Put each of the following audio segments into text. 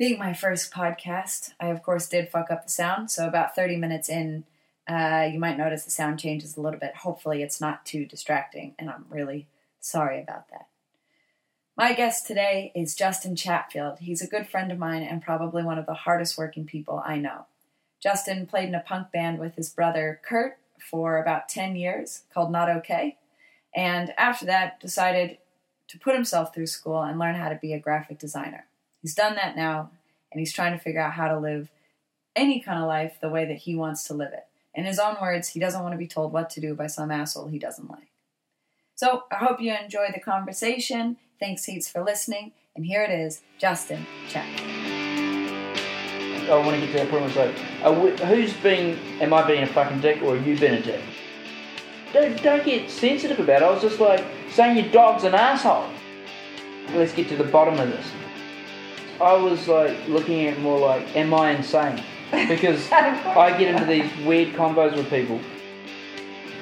Being my first podcast, I of course did fuck up the sound, so about 30 minutes in, uh, you might notice the sound changes a little bit. Hopefully, it's not too distracting, and I'm really sorry about that. My guest today is Justin Chatfield. He's a good friend of mine and probably one of the hardest working people I know. Justin played in a punk band with his brother Kurt for about 10 years called Not Okay and after that decided to put himself through school and learn how to be a graphic designer. He's done that now, and he's trying to figure out how to live any kind of life the way that he wants to live it. In his own words, he doesn't want to be told what to do by some asshole he doesn't like. So I hope you enjoy the conversation. Thanks heaps for listening, and here it is, Justin Chat. Oh, I want to get to that point where it's like, who's being, am I being a fucking dick or are you being a dick? Don't, don't get sensitive about it. I was just like saying your dog's an asshole. Let's get to the bottom of this. I was like looking at it more like, am I insane? Because I get into these weird combos with people,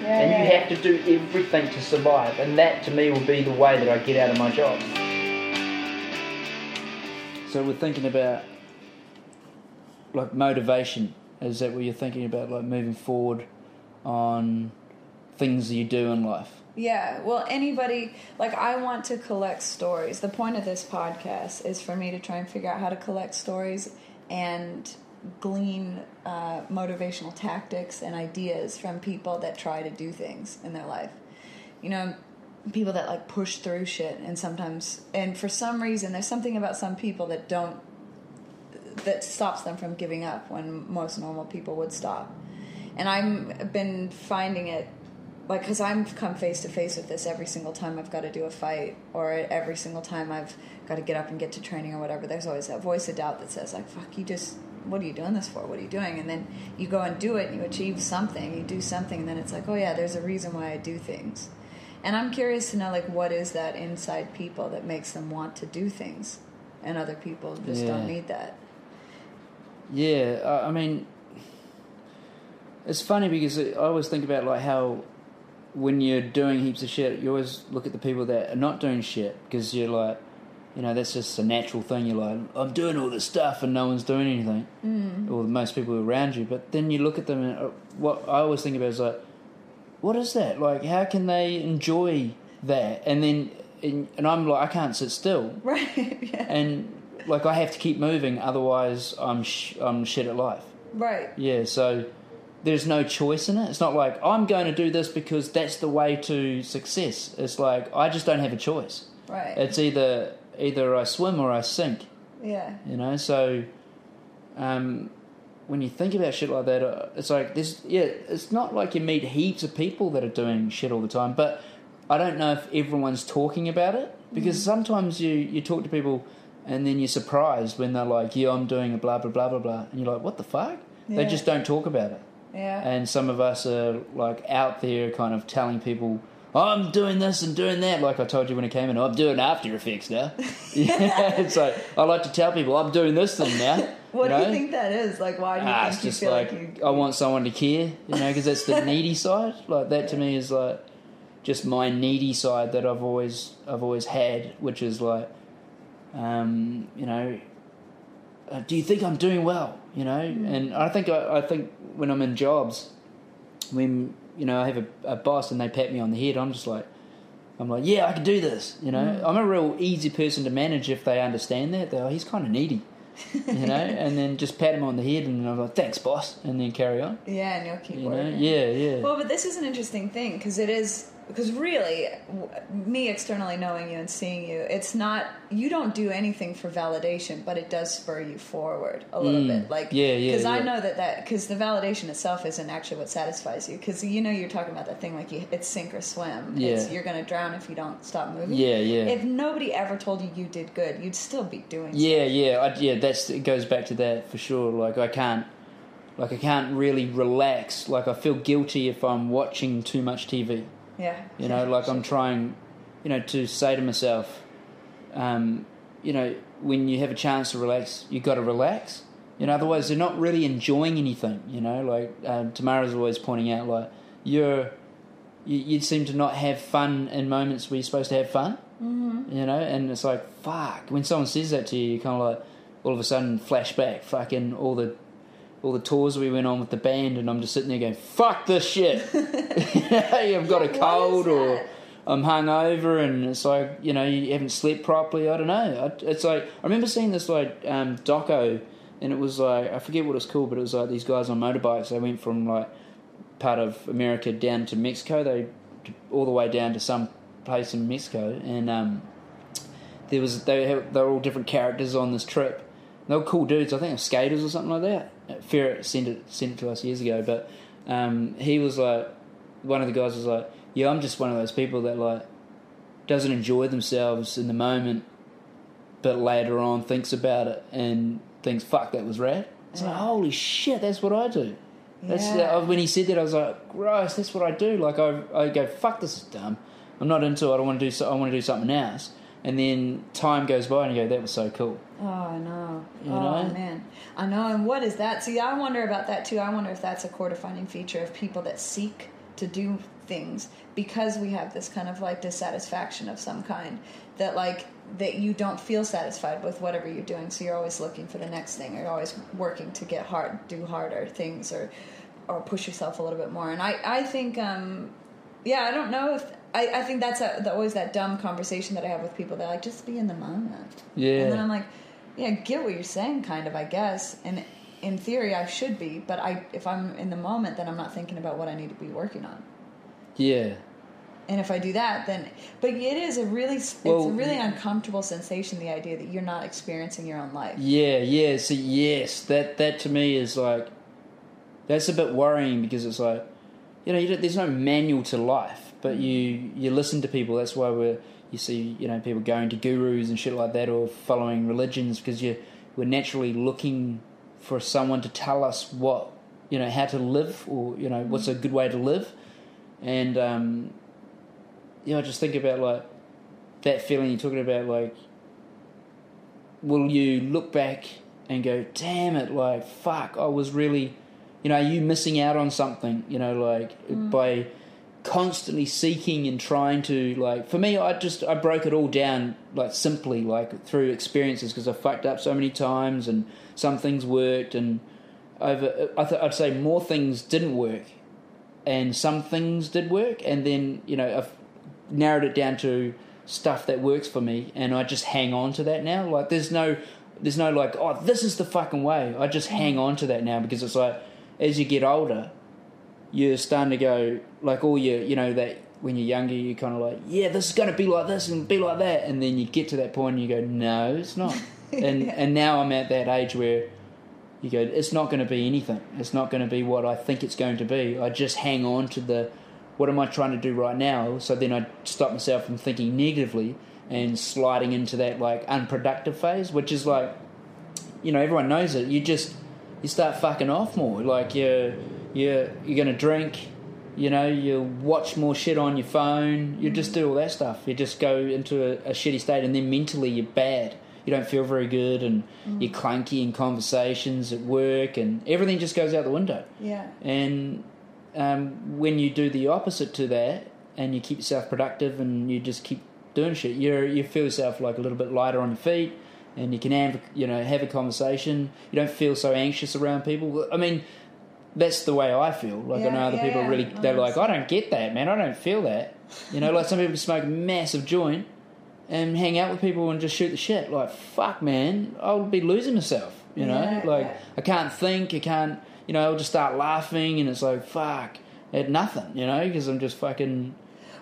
Yeah, and you yeah. have to do everything to survive, and that to me will be the way that I get out of my job. So we're thinking about like motivation. Is that what you're thinking about, like moving forward on things that you do in life? Yeah, well, anybody, like, I want to collect stories. The point of this podcast is for me to try and figure out how to collect stories and glean uh, motivational tactics and ideas from people that try to do things in their life. You know, people that, like, push through shit, and sometimes, and for some reason, there's something about some people that don't, that stops them from giving up when most normal people would stop. And I've been finding it like because i'm come face to face with this every single time i've got to do a fight or every single time i've got to get up and get to training or whatever there's always that voice of doubt that says like fuck you just what are you doing this for? What are you doing? And then you go and do it and you achieve something you do something and then it's like oh yeah there's a reason why i do things. And i'm curious to know like what is that inside people that makes them want to do things and other people just don't need that? Yeah, I mean, it's funny because I always think about like how when you're doing heaps of shit, you always look at the people that are not doing shit because you're like, you know, that's just a natural thing. You're like, I'm doing all this stuff and no one's doing anything, mm. or most people around you. But then you look at them and uh, what I always think about is like, what is that? Like, how can they enjoy that? And then, and, and I'm like, I can't sit still right yeah and like I have to keep moving, otherwise I'm sh- I'm shit at life. right Yeah, so there's no choice in it. It's not like I'm going to do this because that's the way to success. It's like I just don't have a choice. right It's either either I swim or I sink. yeah You know, so um, when you think about shit like that, uh, it's like this. yeah, it's not like you meet heaps of people that are doing shit all the time, but I don't know if everyone's talking about it because sometimes you you talk to people and then you're surprised when they're like, "Yeah, I'm doing a blah blah blah blah blah," and you're like, "What the fuck?" They just don't talk about it. Yeah And some of us are like out there, kind of telling people. I'm doing this and doing that, like I told you when it came in. I'm doing After Effects now. yeah, it's like I like to tell people I'm doing this thing now. What you do know? you think that is? Like, why do you Ah, think it's you just feel like, like, you? I want someone to care, you know, because that's the needy side. Like that to me is like just my needy side that I've always I've always had, which is like, um, you know, uh, do you think I'm doing well? You know, and I think I, I think when I'm in jobs, when you know I have a, a boss and they pat me on the head, I'm just like. I'm like, yeah, I can do this. You know, mm. I'm a real easy person to manage if they understand that. They're like, he's kind of needy, you know, and then just pat him on the head and I'm like, thanks, boss, and then carry on. Yeah, and you'll keep You know, yeah, yeah, Well, but this is an interesting thing because it is because really, w- me externally knowing you and seeing you, it's not you don't do anything for validation, but it does spur you forward a little Mm. bit. Like Yeah, yeah, Because I know that that because the validation itself isn't actually what satisfies you. Because you know you're talking about that thing like you, it's sink or swim. It's, Yeah. you're going to drown if you don't stop moving. Yeah, yeah. If nobody ever told you you did good, you'd still be doing. Yeah, yeah, I, yeah. That's it goes back to that for sure. Like I can't, like I can't really relax. Like I feel guilty if I'm watching too much TV. Yeah. You know, like I'm trying, you know, to say to myself, um, you know, when you have a chance to relax, you got to relax. You know, otherwise they're not really enjoying anything. You know, like um, Tamara's always pointing out, like you're, you, you seem to not have fun in moments where you're supposed to have fun. Mm-hmm. You know, and it's like fuck. When someone says that to you, you kind of like all of a sudden flashback, fucking all the. All the tours we went on with the band, and I'm just sitting there going, "Fuck this shit." I've got a cold, or? I'm hungover, and it's like you know you haven't slept properly. I don't know. It's like I remember seeing this like um, doco, and it was like I forget what it's called, but it was like these guys on motorbikes. They went from like part of America down to Mexico. They all the way down to some place in Mexico, and um, there was they they were all different characters on this trip. They were cool dudes. I think skaters or something like that. Ferret sent it sent it to us years ago, but um, he was like one of the guys was like, "Yeah, I'm just one of those people that like doesn't enjoy themselves in the moment, but later on thinks about it and thinks, fuck, that was rad." It's like, holy shit, that's what I do. That's Yeah. uh, when he said that, I was like, gross. That's what I do. Like I, I go, fuck, this is dumb. I'm not into it. I want to do. So, I want to do something else. And then time goes by, and you go, that was so cool. Oh, I know. You oh know? man, I know. And what is that? See, I wonder about that too. I wonder if that's a core defining feature of people that seek to do things because we have this kind of like dissatisfaction of some kind that like that you don't feel satisfied with whatever you're doing so you're always looking for the next thing or you're always working to get hard do harder things or or push yourself a little bit more and i i think um yeah i don't know if i, I think that's a, the, always that dumb conversation that i have with people they're like just be in the moment Yeah. and then i'm like yeah, I get what you're saying, kind of, I guess. And in theory, I should be, but I, if I'm in the moment, then I'm not thinking about what I need to be working on. Yeah. And if I do that, then, but it is a really, it's Well, a really uncomfortable sensation. The idea that you're not experiencing your own life. Yeah, yeah. So yes, that that to me is like that's a bit worrying because it's like you know you don't, there's no manual to life, but you you listen to people. That's why we're you see you know people going to gurus and shit like that or following religions because you we're naturally looking for someone to tell us what you know how to live or you know what's a good way to live, and um, you know just think about like that feeling you're talking about like will you look back and go, damn it, like, fuck, I was really, you know, are you missing out on something, you know, like, by constantly seeking and trying to, like, for me, I just, I broke it all down, like, simply, like, through experiences because I fucked up so many times and some things worked and over, I th- I'd say more things didn't work and some things did work and then, you know, I've narrowed it down to stuff that works for me and I just hang on to that now. Like there's no there's no like, oh this is the fucking way. I just hang on to that now because it's like as you get older, you're starting to go like all your you know, that when you're younger you're kinda like, Yeah, this is gonna be like this and be like that and then you get to that point and you go, No, it's not. And Yeah. and now I'm at that age where you go, it's not going to be anything. It's not going to be what I think it's going to be. I just hang on to the, what am I trying to do right now? So then I stop myself from thinking negatively and sliding into that like unproductive phase, which is like, you know, everyone knows it. You just, you start fucking off more. Like you're, you're, you're going to drink, you know, you watch more shit on your phone. You just do all that stuff. You just go into a, a shitty state and then mentally you're bad. You don't feel very good and you're clunky in conversations at work and everything just goes out the window. Yeah. And um, when you do the opposite to that and you keep yourself productive and you just keep doing shit, you you feel yourself like a little bit lighter on your feet and you can have you know have a conversation. You don't feel so anxious around people. I mean, that's the way I feel. Like I know other yeah, people yeah. really they're like, I don't get that, man. I don't feel that. You know, like some people smoke massive joint and hang out with people and just shoot the shit. Like, fuck, man, I'll be losing myself. You know, Yeah, like yeah. I can't think. I can't. You know, I'll just start laughing, and it's like, fuck, at nothing. You know, because I'm just fucking.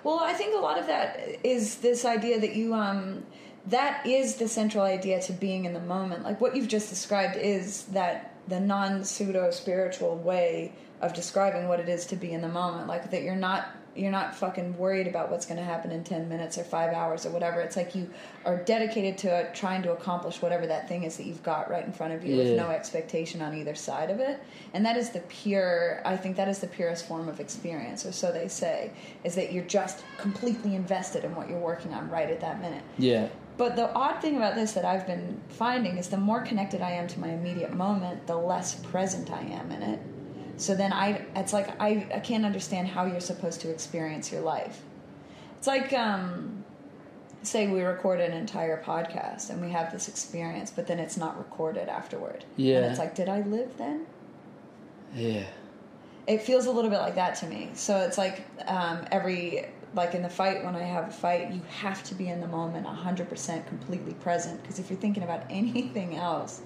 Well, I think a lot of that is this idea that you um that is the central idea to being in the moment. Like what you've just described is that the non pseudo spiritual way of describing what it is to be in the moment. Like that you're not you're not fucking worried about what's going to happen in 10 minutes or 5 hours or whatever. It's like you are dedicated to trying to accomplish whatever that thing is that you've got right in front of you with no expectation on either side of it. And that is the pure I think that is the purest form of experience or so they say is that you're just completely invested in what you're working on right at that minute. Yeah. But the odd thing about this that I've been finding is the more connected I am to my immediate moment, the less present I am in it. So then I, it's like I, I can't understand how you're supposed to experience your life. It's like, um, say we record an entire podcast and we have this experience, but then it's not recorded afterward. Yeah. And it's like, did I live then? Yeah. it feels a little bit like that to me. So it's like um, every like in the fight when I have a fight, you have to be in the moment, hundred percent, completely present. Because if you're thinking about anything else,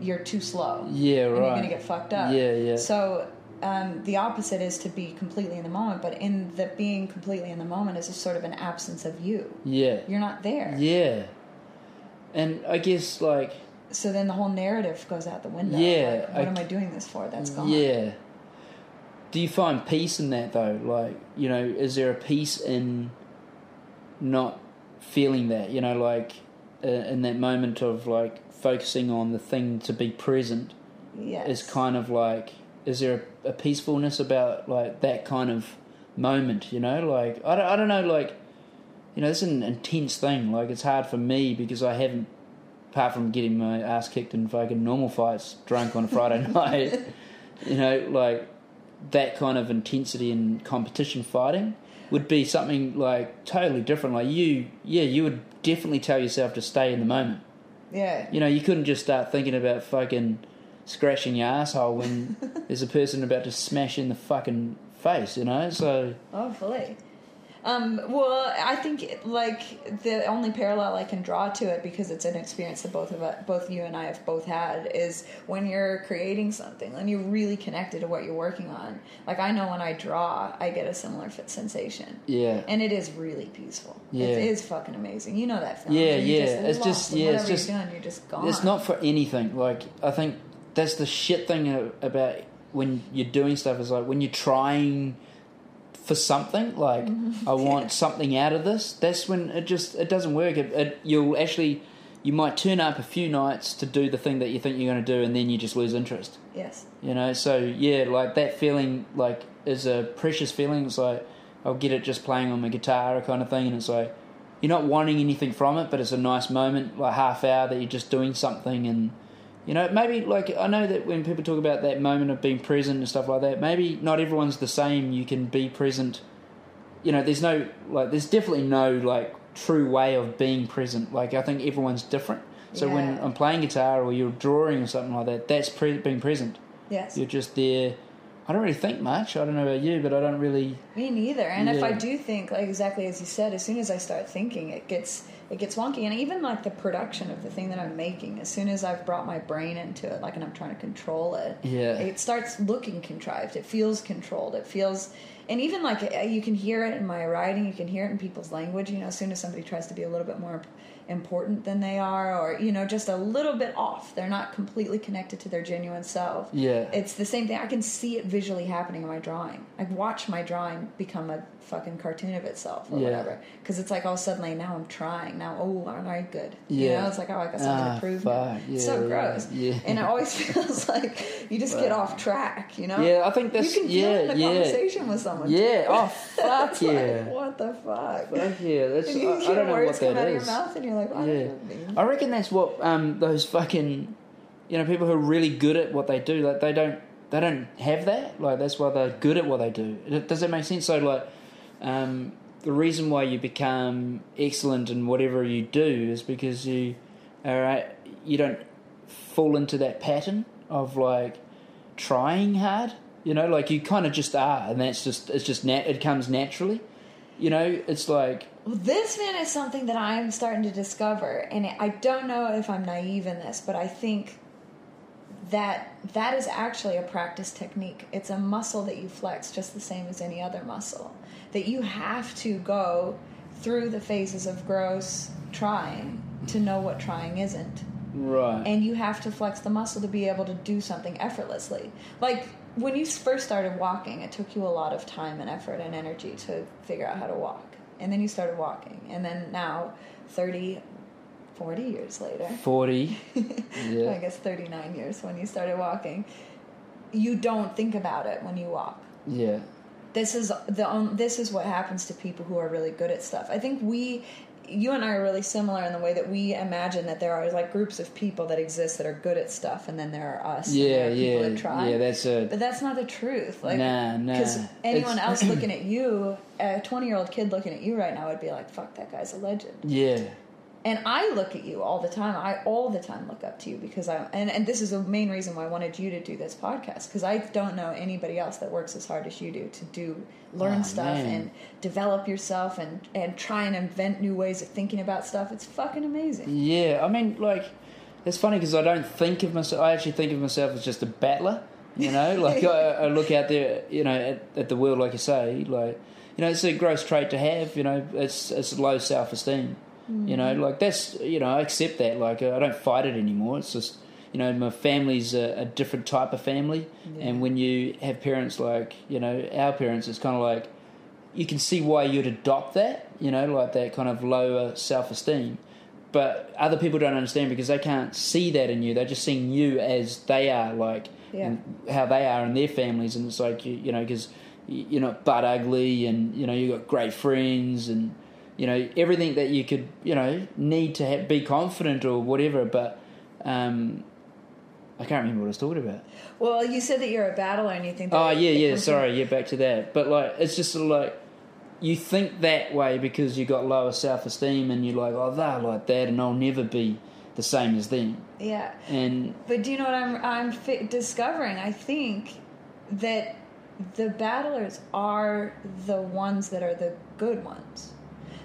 you're too slow. Yeah, and You're gonna get fucked up. Yeah, yeah. So. Um, the opposite is to be completely in the moment, but in the being completely in the moment is a sort of an absence of you. Yeah. You're not there. Yeah. And I guess like So then the whole narrative goes out the window. Yeah, Like, what I- am I doing this for? That's gone. Yeah. Do you find peace in that though? Like, you know, is there a peace in not feeling that? You know, like uh, in that moment of like focusing on the thing to be present Yes. is kind of like, is there a, a peacefulness about like that kind of moment? You know, like I don't, I don't know, like you know, it's an intense thing. Like it's hard for me because I haven't, apart from getting my ass kicked in fucking normal fights, drunk on a Friday night. You know, like that kind of intensity in competition fighting would be something like totally different. Like you, yeah, you would definitely tell yourself to stay in the moment. yeah. You know, you couldn't just start thinking about fucking scratching your asshole when there's a person about to smash in the fucking face. You know, so oh, Hopefully. Um, well, I think like the only parallel I can draw to it because it's an experience that both of us, both you and I have both had is when you're creating something and you're really connected to what you're working on. Like I know when I draw, I get a similar fit sensation. yeah, And it is really peaceful. Yeah. It is fucking amazing. You know that feeling. Yeah, yeah. Just It's just- yeah, it's just- you're doing, you're just gone. It's not for anything. Like I think that's the shit thing about when you're doing stuff is like when you're trying for something. Like mm-hmm. I want something out of this. That's when it just it doesn't work. It, it, you'll actually you might turn up a few nights to do the thing that you think you're going to do, and then you just lose interest. Yes. You know. So yeah, like that feeling like is a precious feeling. It's like I'll get it just playing on my guitar kind of thing, and it's like you're not wanting anything from it, but it's a nice moment, like half hour that you're just doing something, and you know maybe like I know that when people talk about that moment of being present and stuff like that, maybe not everyone's the same. You can be present. You know, there's no like, there's definitely no like true way of being present. Like I think everyone's different. So when I'm playing guitar or you're drawing or something like that, that's pre- being present. Yes. You're just there. I don't really think much. I don't know about you, but I don't really. Me neither. And if I do think, like exactly as you said, as soon as I start thinking, it gets it gets wonky. And even like the production of the thing that I'm making, as soon as I've brought my brain into it, like and I'm trying to control it, Yeah. it starts looking contrived. It feels controlled. It feels, and even like uh, you can hear it in my writing, you can hear it in people's language. You know, as soon as somebody tries to be a little bit more important than they are, or you know, just a little bit off, they're not completely connected to their genuine self Yeah. it's the same thing. I can see it visually happening in my drawing. I watch my drawing become a fucking cartoon of itself or Yeah. whatever. Because it's like, oh, suddenly now I'm trying. Now, oh, aren't I good? You know, it's like, oh, I got something Ah, to prove. fuck. It's Yeah, so gross. Yeah. And it always feels like you just get off track, you know? Yeah, I think that's You can feel yeah, it in a yeah, conversation with someone. yeah. too. Oh fuck It's like, yeah, what the fuck? fuck yeah. That's And I, you I hear don't know words what come that out is. of your mouth, and you're like, what Yeah, mean? I reckon that's what um, those fucking you know people who are really good at what they do. Like they don't they don't have that. Like that's why they're good at what they do. Does that make sense? So like um, the reason why you become excellent in whatever you do is because you all right you don't fall into that pattern of like trying hard. You know, like you kind of just are, and that's just it's just nat- it comes naturally. You know, it's like Well, this man is something that I'm starting to discover, and I don't know if I'm naive in this, but I think that that is actually a practice technique. It's a muscle that you flex just the same as any other muscle. That you have to go through the phases of gross trying to know what trying isn't. Right. And you have to flex the muscle to be able to do something effortlessly. Like when you first started walking, it took you a lot of time and effort and energy to figure out how to walk. And then you started walking. And then now, 30, 40 years later, 40. I guess 39 years when you started walking, you don't think about it when you walk. Yeah. This is the on- this is what happens to people who are really good at stuff. I think we you and I are really similar in the way that we imagine that there are like groups of people that exist that are good at stuff and then there are us Yeah, there are people yeah. that try. Yeah, that's a. but that's not the truth. Like, Nah, nah. Because anyone else looking at you, a twenty-year-old kid looking at you right now would be like, "Fuck, that guy's a legend." Yeah. And I look at you all the time. I all the time look up to you because I and, and this is the main reason why I wanted you to do this podcast because I don't know anybody else that works as hard as you do to do learn Oh, stuff man. and develop yourself and and try and invent new ways of thinking about stuff. It's fucking amazing. Yeah, I mean, like, it's funny because I don't think of myself. I actually think of myself as just a battler. You know, like I, I look out there, you know, at, at the world, like you say, like, you know, it's a gross trait to have. You know, it's it's low self esteem. You know, mm. like that's you know, I accept that. Like, I don't fight it anymore. It's just you know, my family's a, a different type of family, and when you have parents like you know our parents, it's kind of like you can see why you'd adopt that. You know, like that kind of lower self esteem but other people don't understand because they can't see that in you. They're just seeing you as they are, like Yeah. and how they are in their families, and it's like you, you know, because you're not butt ugly, and you know you've got great friends, and you know everything that you could, you know, need to have, be confident or whatever. But um, I can't remember what I was talking about. Well, you said that you're a battler and you think. That Oh yeah, yeah. from- Sorry, yeah. Back to that. But like, it's just sort of like you think that way because you got lower self esteem, and you're like, oh, they're like that, and I'll never be the same as them. Yeah. And But do you know what I'm I'm fi- discovering? I think that the battlers are the ones that are the good ones.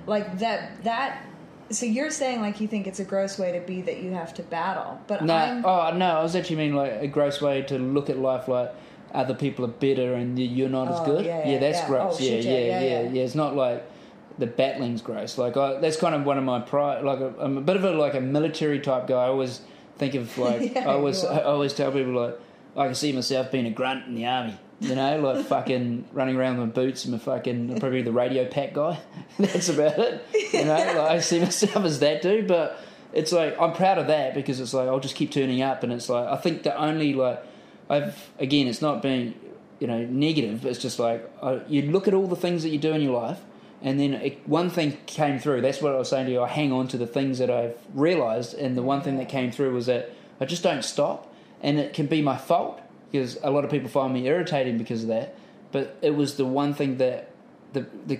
Like that that so you're saying like you think it's a gross way to be that you have to battle. But no, I'm oh no, I was actually meaning like a gross way to look at life, like other people are better and you're not as Oh, good. yeah, yeah, that's yeah. gross. Oh, yeah, yeah, yeah, yeah, yeah, yeah, yeah. It's not like the battling's gross. Like I, that's kind of one of my pride. Like a, I'm a bit of a like a military type guy. I always think of like Yeah, I always I always tell people like I can see myself being a grunt in the army. You know, like fucking running around with my boots and my fucking probably the radio pack guy. That's about it. You know, like I see myself as that dude, but it's like I'm proud of that because it's like I'll just keep turning up, and it's like I think the only like I've again, it's not being you know negative. It's just like I, you look at all the things that you do in your life, and then it, one thing came through. That's what I was saying to you. I hang on to the things that I've realised, and the one thing that came through was that I just don't stop, and it can be my fault because a lot of people find me irritating because of that. But it was the one thing that the the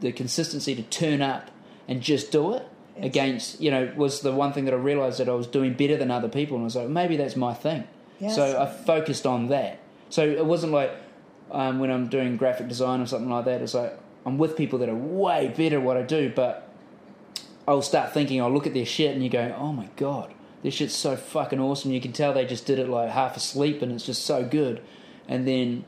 the consistency to turn up and just do it Yes. against you know was the one thing that I realised that I was doing better than other people, and I was like maybe that's my thing. Yes. So I focused on that. So it wasn't like um, when I'm doing graphic design or something like that. It's like I'm with people that are way better at what I do, but I'll start thinking. I'll look at their shit, and you go, "Oh my god, this shit's so fucking awesome." You can tell they just did it like half asleep, and it's just so good. And then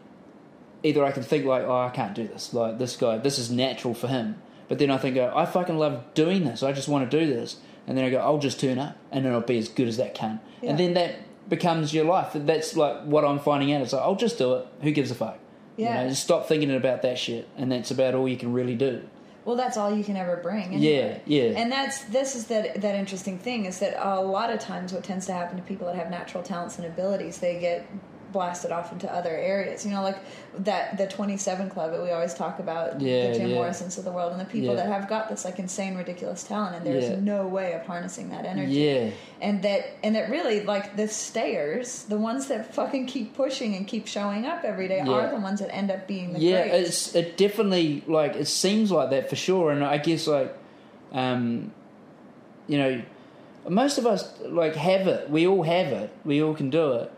either I can think like, "Oh, I can't do this." Like this guy, this is natural for him. But then I think, oh, I fucking love doing this. I just want to do this. And then I go, I'll just turn up, and then I'll be as good as that can. Yeah. And then that becomes your life. That's like what I'm finding out. It's like, I'll just do it. Who gives a fuck? Yeah. You know, just stop thinking about that shit, and that's about all you can really do. Well, that's all you can ever bring. Anyway. Yeah, yeah. And that's this is that that interesting thing is that a lot of times what tends to happen to people that have natural talents and abilities, they get blasted off into other areas. You know, like that the Twenty Seven Club that we always talk about, Yeah, the Jim yeah. Morrisons of the world, and the people Yeah. that have got this like insane, ridiculous talent, and there's no way of harnessing that energy. Yeah. And that and that really like the stayers, the ones that fucking keep pushing and keep showing up every day, are the ones that end up being the yeah, greats. it's it definitely like it seems like that for sure, and I guess like, um, you know, most of us like have it. We all have it. We all can do it,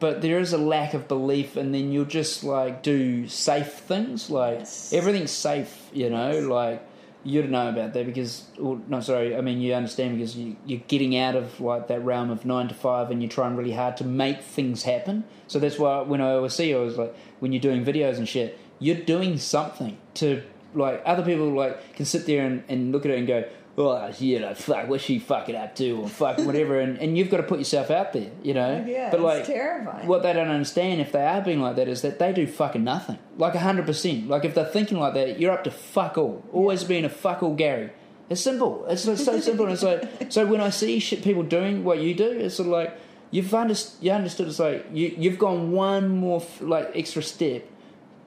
but there is a lack of belief, and then you'll just like do safe things. Like Yes. everything's safe, you know. Yes. Like you don't know about that because, or, no, sorry, I mean you understand because you, you're getting out of like that realm of nine to five, and you're trying really hard to make things happen. So that's why when I always see you, I was like, when you're doing videos and shit, you're doing something to like other people like can sit there and, and look at it and go, oh, you know, fuck, what's she fucking up to, or fuck whatever, and, and you've got to put yourself out there, you know. Oh, yeah, but it's like, terrifying. what they don't understand if they are being like that is that they do fucking nothing, like hundred percent. Like if they're thinking like that, you're up to fuck all. Always being a fuck all, Gary. It's simple. It's, it's so simple. And it's like so when I see shit people doing what you do, it's sort of like you've understood. You understood. It's like you you've gone one more f- like extra step.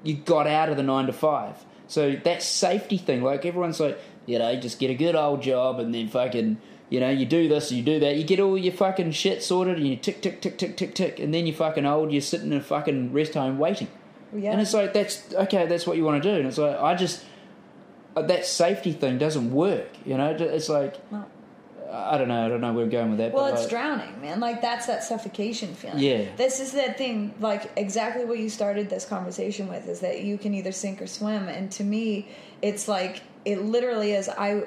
You got out of the nine to five. So that safety thing, like everyone's like, you know, just get a good old job and then fucking, you know, you do this, you do that, you get all your fucking shit sorted and you tick, tick, tick, tick, tick, tick, and then you're fucking old, you're sitting in a fucking rest home waiting. Yeah. And it's like, that's, okay, that's what you want to do. And it's like, I just, uh, that safety thing doesn't work, you know? It's like, No. I don't know, I don't know where we're going with that. Well, but it's like, drowning, man. Like that's that suffocation feeling. Yeah. This is that thing, like exactly what you started this conversation with, is that you can either sink or swim. And to me, it's like it literally is. I,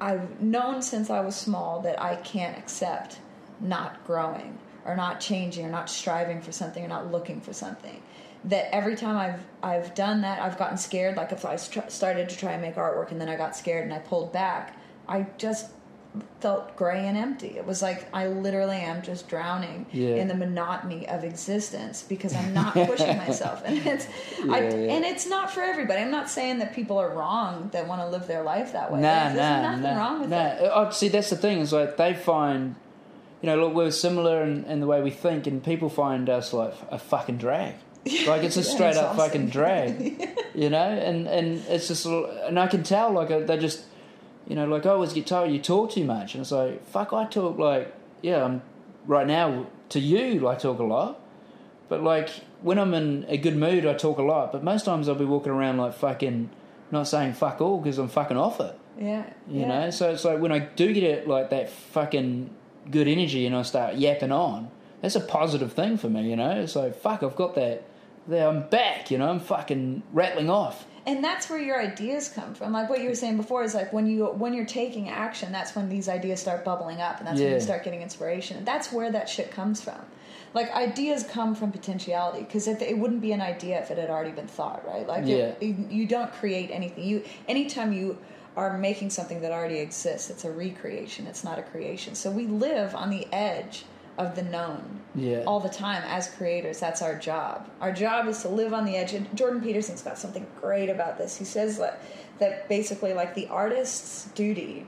I've known since I was small that I can't accept not growing or not changing or not striving for something or not looking for something. That every time I've I've done that, I've gotten scared. Like if I str- started to try and make artwork and then I got scared and I pulled back, I just felt gray and empty. It was like I literally am just drowning Yeah. in the monotony of existence because I'm not pushing myself, and it's I, Yeah, yeah. and it's not for everybody. I'm not saying that people are wrong that want to live their life that way. Nah, There's nah, nothing nah, wrong with nah. it. Oh, see, that's the thing. Is like they find, you know, look, we're similar in, in the way we think, and people find us like a fucking drag. Like it's a straight up fucking drag, you know. And and it's just, and I can tell like uh, they just, you know, like I always get told you talk too much, and it's like fuck, I talk like yeah, I'm right now to you, I talk a lot, but like when I'm in a good mood, I talk a lot. But most times I'll be walking around like fucking, not saying fuck all because I'm fucking off it. Yeah, You yeah. know, so it's like when I do get it like that fucking good energy and I start yapping on, that's a positive thing for me, you know? It's like, fuck, I've got that, there, I'm back, you know, I'm fucking rattling off. And that's where your ideas come from. Like what you were saying before is like when you when you're taking action that's when these ideas start bubbling up and that's when you start getting inspiration. That's where that shit comes from. Like ideas come from potentiality because it, it wouldn't be an idea if it had already been thought right? Like it- Yeah. you, you don't create anything. You anytime you are making something that already exists it's a recreation. It's not a creation. So we live on the edge of the known Yeah. all the time as creators that's our job our job is to live on the edge and jordan peterson's got something great about this he says that, that basically like the artist's duty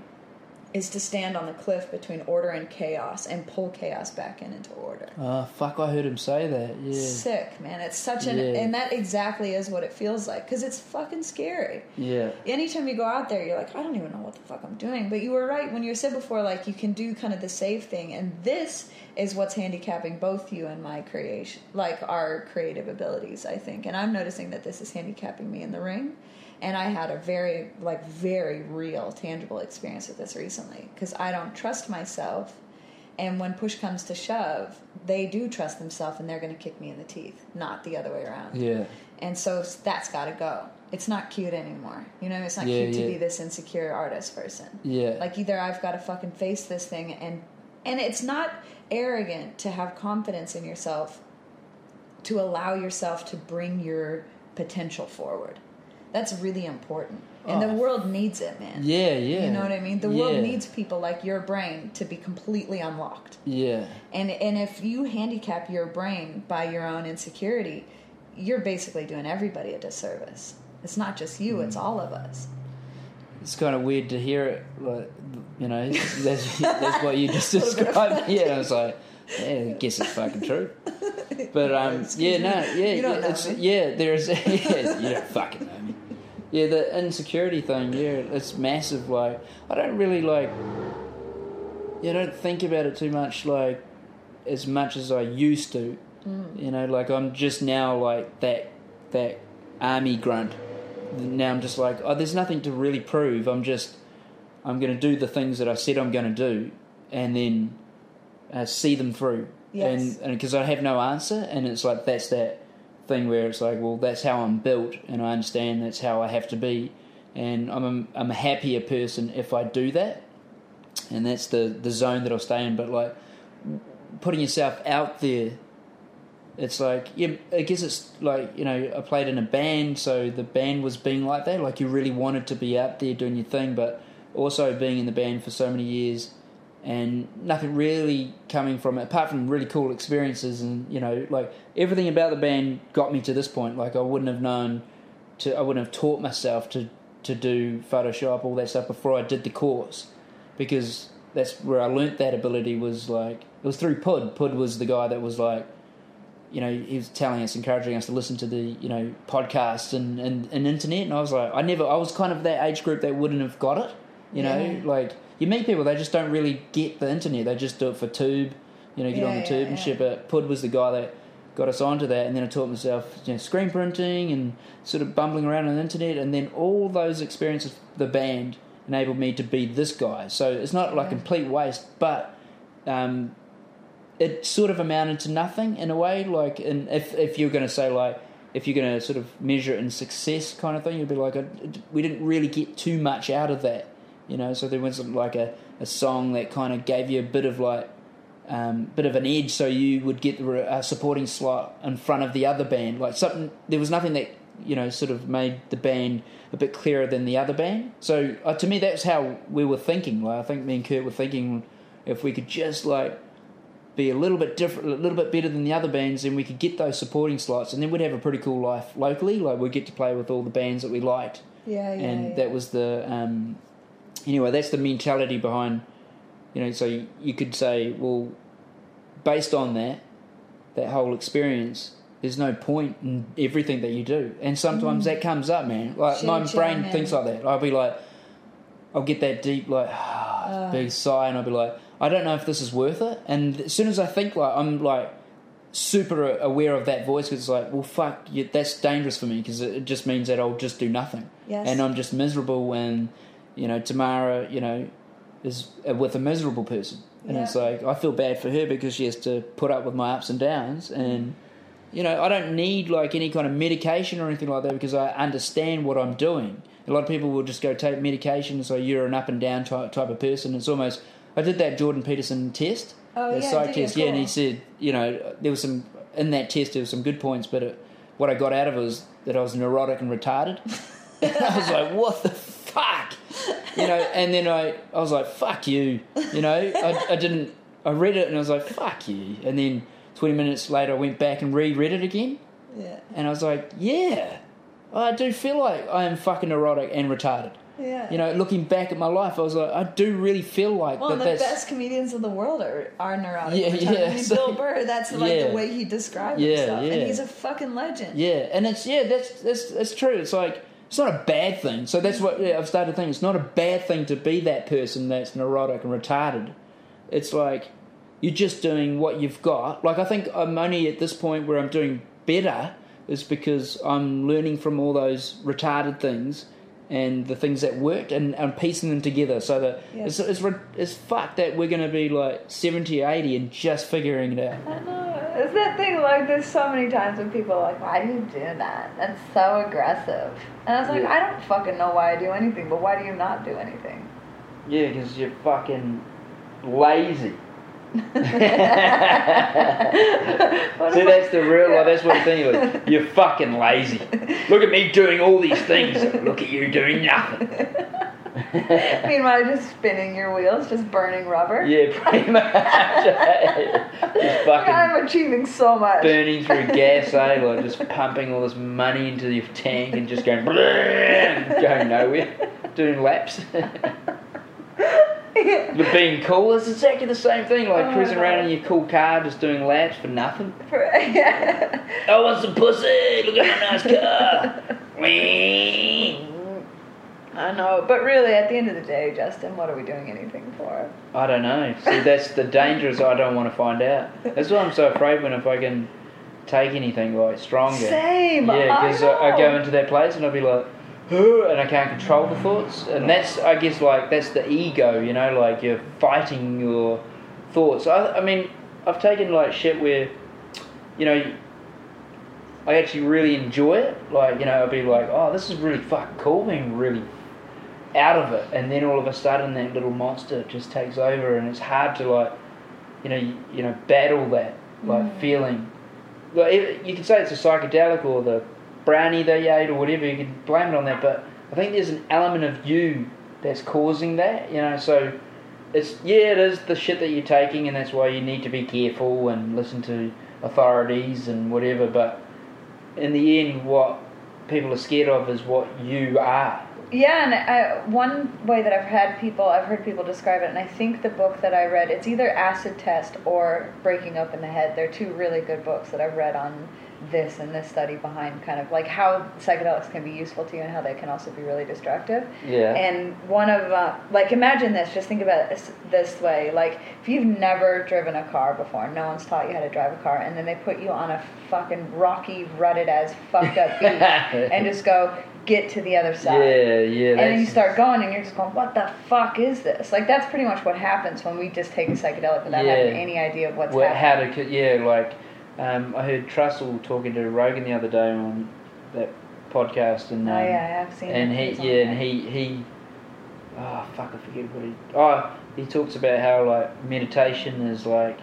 is to stand on the cliff between order and chaos and pull chaos back in into order Oh, fuck, I heard him say that, yeah. sick man it's such an Yeah. and that exactly is what it feels like because it's fucking scary Yeah. anytime you go out there, you're like, I don't even know what the fuck I'm doing. But you were right when you said before, like you can do kind of the safe thing, and this is what's handicapping both you and my creation, like our creative abilities, I think. And I'm noticing that this is handicapping me in the ring. And I had a very, like, very real, tangible experience with this recently because I don't trust myself. And when push comes to shove, they do trust themselves and they're going to kick me in the teeth, not the other way around. Yeah. And so that's got to go. It's not cute anymore. You know, it's not Yeah, cute to be this insecure artist person. Yeah. Like either I've got to fucking face this thing and and it's not arrogant to have confidence in yourself to allow yourself to bring your potential forward. That's really important. And the Oh. world needs it, man. Yeah, yeah. You know what I mean? The Yeah. world needs people like your brain to be completely unlocked. Yeah. And and if you handicap your brain by your own insecurity, you're basically doing everybody a disservice. It's not just you; it's mm. all of us. It's kind of weird to hear it, like, you know, that's, that's what you just described. Yeah, I was like, yeah, I guess it's fucking true. But um, yeah, no, yeah, You don't yeah, know me. yeah, there's, yeah, you don't fucking know me. Yeah, the insecurity thing, yeah, it's massive. Like, I don't really like, yeah, I don't think about it too much, like, as much as I used to. Mm. You know, like I'm just now like that, that army grunt. Now I'm just like, oh, there's nothing to really prove. I'm just, I'm going to do the things that I said I'm going to do, and then uh, see them through. Yes. And because I have no answer, and it's like that's that thing where it's like, well, that's how I'm built, and I understand that's how I have to be. and I'm a, I'm a happier person if I do that, and that's the the zone that I'll stay in. But like putting yourself out there, it's like yeah, I guess it's like you know I played in a band, so the band was being like that, like you really wanted to be out there doing your thing, but also being in the band for so many years and nothing really coming from it apart from really cool experiences and you know like everything about the band got me to this point. Like i wouldn't have known to i wouldn't have taught myself to to do photoshop all that stuff before i did the course because that's where i learnt that ability was like it was through pud. Pud was the guy that was like you know he was telling us encouraging us to listen to the you know podcasts and and, and internet and i was like i never i was kind of that age group that wouldn't have got it you know Yeah. like you meet people they just don't really get the internet they just do it for tube you know get on the tube yeah, and yeah. shit but pud was the guy that got us onto that and then i taught myself you know, screen printing and sort of bumbling around on the internet and then all those experiences the band enabled me to be this guy so it's not like Yeah. complete waste but um, it sort of amounted to nothing in a way. Like, and if if you're going to say like, if you're going to sort of measure it in success kind of thing, you'd be like, uh, we didn't really get too much out of that, you know. So there wasn't like a, a song that kind of gave you a bit of like, um, bit of an edge, so you would get the supporting slot in front of the other band. Like something, there was nothing that you know sort of made the band a bit clearer than the other band. So uh, to me, that's how we were thinking. Like I think me and Kurt were thinking if we could just like be a little bit different, a little bit better than the other bands, and we could get those supporting slots, and then we'd have a pretty cool life locally. Like we'd get to play with all the bands that we liked, Yeah, yeah. and yeah. that was the um, anyway. That's the mentality behind, you know. So you, you could say, well, based on that, that whole experience, there's no point in everything that you do, and sometimes that comes up, man. Like Shit, my shit, brain man. thinks like that. I'll be like, I'll get that deep like big sigh, and I'll be like, I don't know if this is worth it. And as soon as I think like I'm like super aware of that voice, because it's like, well, fuck, you, that's dangerous for me because it, just means that I'll just do nothing, Yes. and I'm just miserable. And you know, Tamara, you know, is uh, with a miserable person, and Yeah. it's like I feel bad for her because she has to put up with my ups and downs, and you know, I don't need like any kind of medication or anything like that because I understand what I'm doing. A lot of people will just go take medication, so you're an up and down type, type of person. It's almost. I did that Jordan Peterson test, Oh, the yeah, psych test, yeah, and he said, you know, there was some in that test. There was some good points, but it, what I got out of it was that I was neurotic and retarded. I was like, what the fuck, you know? And then I, I was like, fuck you, you know? I, I didn't. I read it and I was like, fuck you. And then 20 minutes later, I went back and reread it again. yeah, And I was like, yeah, I do feel like I am fucking neurotic and retarded. Yeah. You know, looking back at my life, I was like, I do really feel like Well, that. the best comedians in the world are, are neurotic. Yeah, yeah, I mean, so- Bill Burr, that's like Yeah. the way he described Yeah, himself. yeah. And he's a fucking legend. yeah, and it's yeah, that's that's that's true. It's like it's not a bad thing. So that's what yeah, I've started thinking. It's not a bad thing to be that person that's neurotic and retarded. It's like you're just doing what you've got. Like I think I'm only at this point where I'm doing better is because I'm learning from all those retarded things and the things that worked and, and piecing them together so that Yeah. it's, it's, it's fucked that we're going to be like 70 or 80 and just figuring it out. I know. It's that thing like there's so many times when people are like, Why do you do that? That's so aggressive. And I was like, Yeah. I don't fucking know why I do anything, but why do you not do anything? Yeah, because you're fucking lazy. See, that's the real life. That's what I'm thinking. Like, you're fucking lazy. Look at me doing all these things. Look at you doing nothing. Meanwhile, just spinning your wheels, just burning rubber. yeah, pretty much. just fucking I'm achieving so much. burning through gas, eh? Like just pumping all this money into your tank and just going, going nowhere, doing laps. But being cool is exactly the same thing. Like Oh, cruising around in your cool car, just doing laps for nothing. I want some pussy. Look at my nice car. I know, but really, at the end of the day, Justin, what are we doing anything for? I don't know. See, that's the danger. Is I don't want to find out. That's why I'm so afraid when if I can take anything like stronger. Same. Yeah, because I, I go into that place and I'll be like, and I can't control the thoughts, and that's I guess like that's the ego, you know, like you're fighting your thoughts. I, I mean, I've taken like shit where, you know, I actually really enjoy it. Like, you know, I'll be like, oh, this is really fucking cool, being really out of it, and then all of a sudden that little monster just takes over, and it's hard to like, you know, you, you know, battle that like Mm. feeling. Like it- you could say it's a psychedelic or the brownie they ate or whatever. You could blame it on that, but I think there's an element of you that's causing that. You know, so it's yeah, it is the shit that you're taking, and that's why you need to be careful and listen to authorities and whatever. But in the end, what people are scared of is what you are. Yeah, and I, one way that I've had people, I've heard people describe it, and I think the book that I read, it's either Acid Test or Breaking Open the Head. They're two really good books that I've read on this and this study behind kind of like how psychedelics can be useful to you and how they can also be really destructive. Yeah. And one of, uh, like, imagine this, just think about it this, this way. Like, if you've never driven a car before, no one's taught you how to drive a car, and then they put you on a fucking rocky, rutted as fucked up beach and just go, get to the other side yeah, yeah. and then you start going and you're just going what the fuck is this like that's pretty much what happens when we just take a psychedelic without Yeah. having any idea of what's Well, happening how to, yeah, like um, I heard Trussell talking to Rogan the other day on that podcast, and oh um, yeah i've seen and he yeah, and he he, oh fuck, I forget what he. Oh, he talks about how like meditation is like,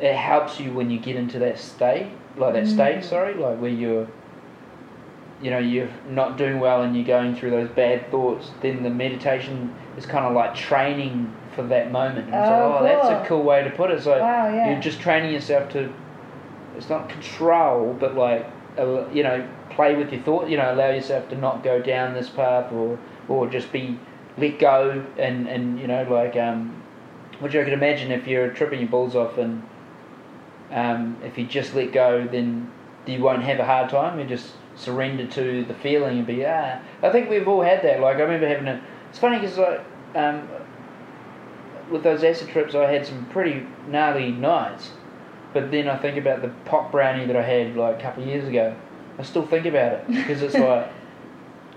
it helps you when you get into that state, like that state. Mm. Sorry, like where you're. You know, you're not doing well and you're going through those bad thoughts, then the meditation is kind of like training for that moment. And Oh, like, oh, that's a cool. cool way to put it. Like, wow yeah you're just training yourself to it's not control but like you know play with your thought you know allow yourself to not go down this path or or just be let go and and you know like um which I could imagine if you're tripping your balls off and um if you just let go then you won't have a hard time. You just surrender to the feeling and be ah. I think we've all had that. Like I remember having a it's funny because like um with those acid trips, I had some pretty gnarly nights. But then I think about the pot brownie that I had like a couple of years ago. I still think about it because it's like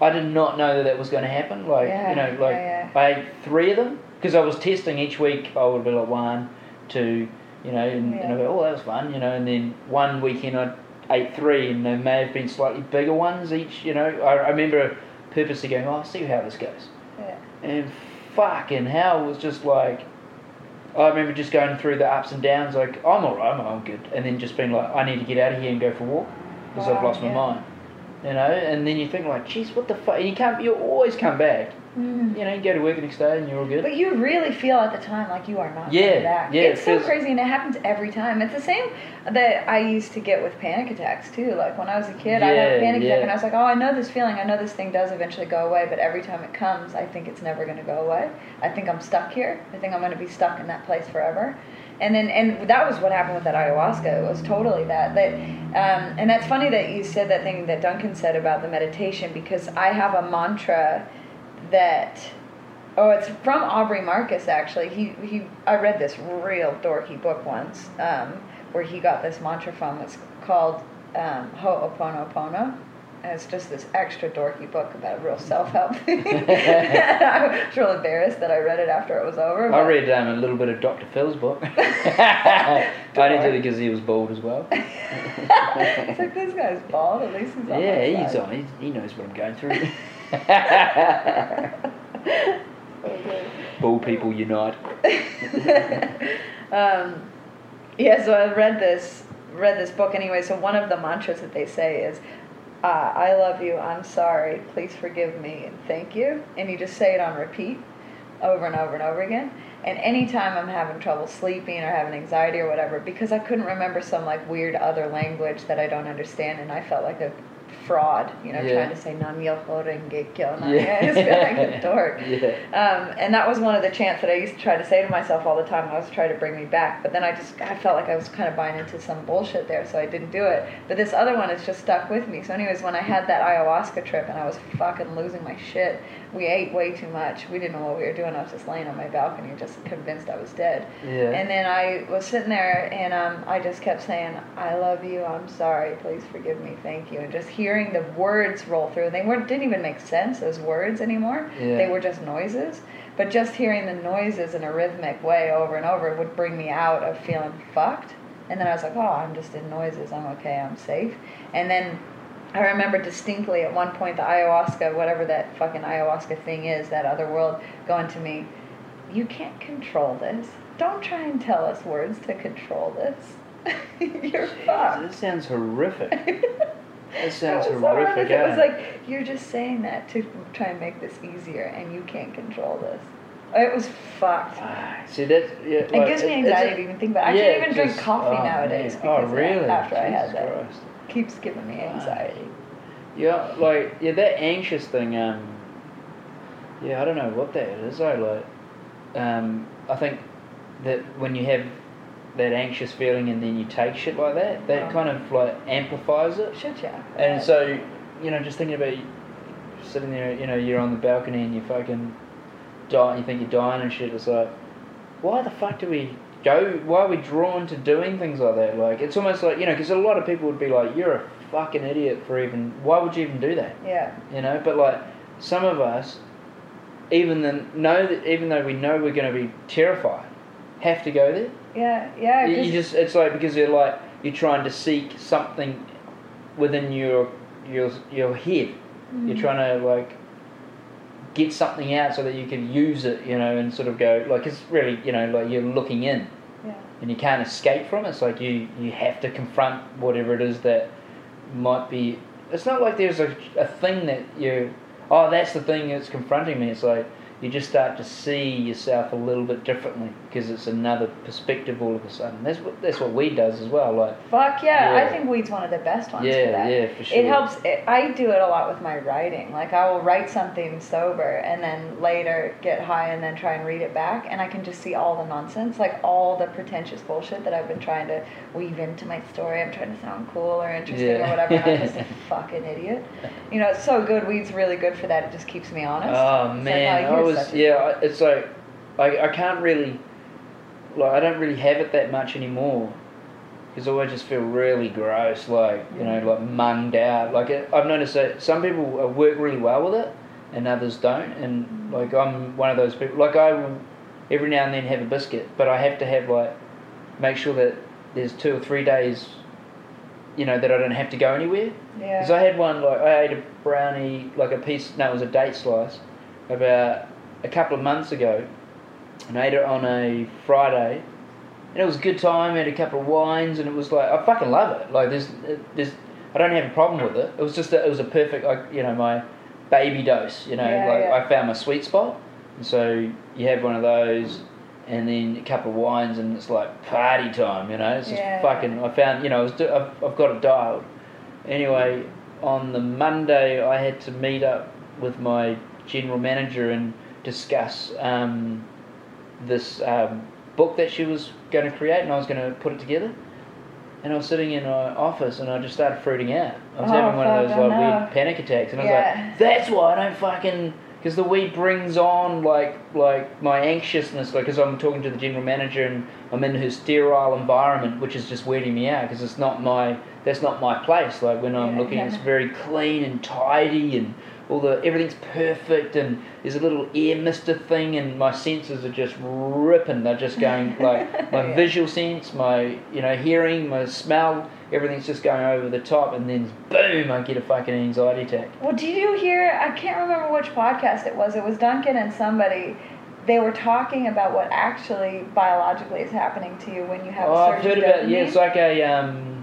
I did not know that that was going to happen. Like Yeah, you know, like yeah, I ate three of them because I was testing each week. Oh, I would be like one, two, you know, and, and I Yeah. go, oh, that was fun, you know. And then one weekend I ate three, and they may have been slightly bigger ones each. You know, I, I remember purposely going, oh, I'll see how this goes yeah. and fucking hell was just like I remember just going through the ups and downs like I'm alright I'm, I'm good and then just being like I need to get out of here and go for a walk because I've Wow, lost my mind you know? And then you think like jeez what the fuck and you can't you always come back Mm. you know you go to work the next day and you're all good But you really feel at the time like you are not Yeah, coming back. yeah, it's it so feels- crazy, and it happens every time. It's the same that I used to get with panic attacks too. Like when I was a kid, I had a Yeah, panic attack, and I was like, "Oh, I know this feeling. I know this thing does eventually go away." But every time it comes, I think it's never going to go away. I think I'm stuck here. I think I'm going to be stuck in that place forever. And then, and that was what happened with that ayahuasca. It was totally that. That, um, and that's funny that you said that thing that Duncan said about the meditation because I have a mantra that Oh, it's from Aubrey Marcus actually. He he I read this real dorky book once, um, where he got this mantra from. It's called um, Ho'oponopono. And it's just this extra dorky book about real self help. I was real embarrassed that I read it after it was over. I read um, a little bit of Dr. Phil's book I only did it because he was bald as well it's like this guy's bald. At least he's on yeah he's on he, he knows what I'm going through Okay. bald people unite um, yeah, so I read this read this book anyway. So one of the mantras that they say is, uh, "I love you. I'm sorry. Please forgive me and thank you." And you just say it on repeat, over and over and over again. And anytime I'm having trouble sleeping or having anxiety or whatever, because I couldn't remember some like weird other language that I don't understand, and I felt like a fraud, you know, Yeah. trying to say Nam Myoho Renge Kyo. Nam Yeah. I just feel like a dork. yeah Um, and that was one of the chants that I used to try to say to myself all the time. I was trying to bring me back, but then I just I felt like I was kind of buying into some bullshit there, so I didn't do it. But this other one has just stuck with me. So, anyways, when I had that ayahuasca trip and I was fucking losing my shit, we ate way too much. We didn't know what we were doing. I was just laying on my balcony, just convinced I was dead. yeah And then I was sitting there and um, I just kept saying, I love you, I'm sorry, please forgive me, thank you. And just hearing the words roll through. They weren't, didn't even make sense as words anymore. Yeah. They were just noises. But just hearing the noises in a rhythmic way over and over would bring me out of feeling fucked. And then I was like, oh, I'm just in noises. I'm okay. I'm safe. And then I remember distinctly at one point the ayahuasca, whatever that fucking ayahuasca thing is, that other world, going to me, you can't control this. Don't try and tell us words to control this. You're fucked. That sounds horrific. That sounds so horrific. horrific. It was like you're just saying that to try and make this easier, and you can't control this. It was fucked. Ah, See that? Yeah, It gives me anxiety to even think about. it. I yeah, can't even drink coffee oh, nowadays man. because Oh, that, really? after I had that. Christ. Keeps giving me anxiety. Yeah, like yeah, that anxious thing. Um, yeah, I don't know what that is. I like. Um, I think that when you have that anxious feeling and then you take shit like that, that Oh. kind of like amplifies it. Should yeah. And so, you know, just thinking about sitting there, you know, you're on the balcony and you fucking die, you think you're dying and shit. It's like, why the fuck do we go? Why are we drawn to doing things like that? Like, it's almost like, you know, because a lot of people would be like, you're a fucking idiot for even, why would you even do that? Yeah. You know, but like, some of us, even then, know that, even though we know we're going to be terrified, have to go there. Yeah. Yeah. You, just it's like because you're like you're trying to seek something within your your your head. You're Mhm. trying to like get something out so that you can use it, you know, and sort of go like it's really you know like you're looking in Yeah. and you can't escape from it. It's like you you have to confront whatever it is that might be. It's not like there's a a thing that you oh that's the thing that's confronting me. It's like you just start to see yourself a little bit differently because it's another perspective all of a sudden. That's what that's what weed does as well. Like Fuck yeah. I think weed's one of the best ones Yeah, for that. yeah, for sure. It helps. It, I do it a lot with my writing. Like I will write something sober and then later get high and then try and read it back, and I can just see all the nonsense, like all the pretentious bullshit that I've been trying to weave into my story. I'm trying to sound cool or interesting Yeah. or whatever. And I'm just a fucking idiot. You know, it's so good. Weed's really good for that. It just keeps me honest. Oh It's like, man, I you're was yeah. It's like I I can't really like I don't really have it that much anymore because I always just feel really gross, like you know, like munged out. Like it, I've noticed that some people uh, work really well with it and others don't, and Mhm. like I'm one of those people. Like I will every now and then have a biscuit, but I have to have like make sure that there's two or three days. You know that I don't have to go anywhere. Yeah. Because I had one, like, I ate a brownie, like a piece, no, it was a date slice, about a couple of months ago. And I ate it on a Friday. And it was a good time, I had a couple of wines, and it was like, I fucking love it. Like, there's, there's, I don't have a problem with it. It was just, a, it was a perfect, like, you know, my baby dose, you know, Yeah, like, yeah. I found my sweet spot. And so you have one of those, and then a couple of wines, and it's like party time, you know? It's just Yeah. fucking, I found, you know, I was, I've, I've got it dialed. Anyway, on the Monday, I had to meet up with my general manager and discuss um, this um, book that she was going to create, and I was going to put it together. And I was sitting in my office, and I just started fruiting out. I was Oh, having one of those like no. weird panic attacks, and I was Yeah. like, "That's why I don't fucking." Because the weed brings on like like my anxiousness, like because I'm talking to the general manager and I'm in her sterile environment, which is just weirding me out because it's not my that's not my place. Like when I'm Yeah, looking, yeah. it's very clean and tidy and all the everything's perfect and there's a little air mister thing and my senses are just ripping. They're just going like my Yeah. visual sense, my you know hearing, my smell, everything's just going over the top, and then boom, I get a fucking anxiety attack. Well, did you hear? I can't remember which podcast it was. It was Duncan and somebody. They were talking about what actually biologically is happening to you when you have Oh, a I've heard about yeah, it's like a um,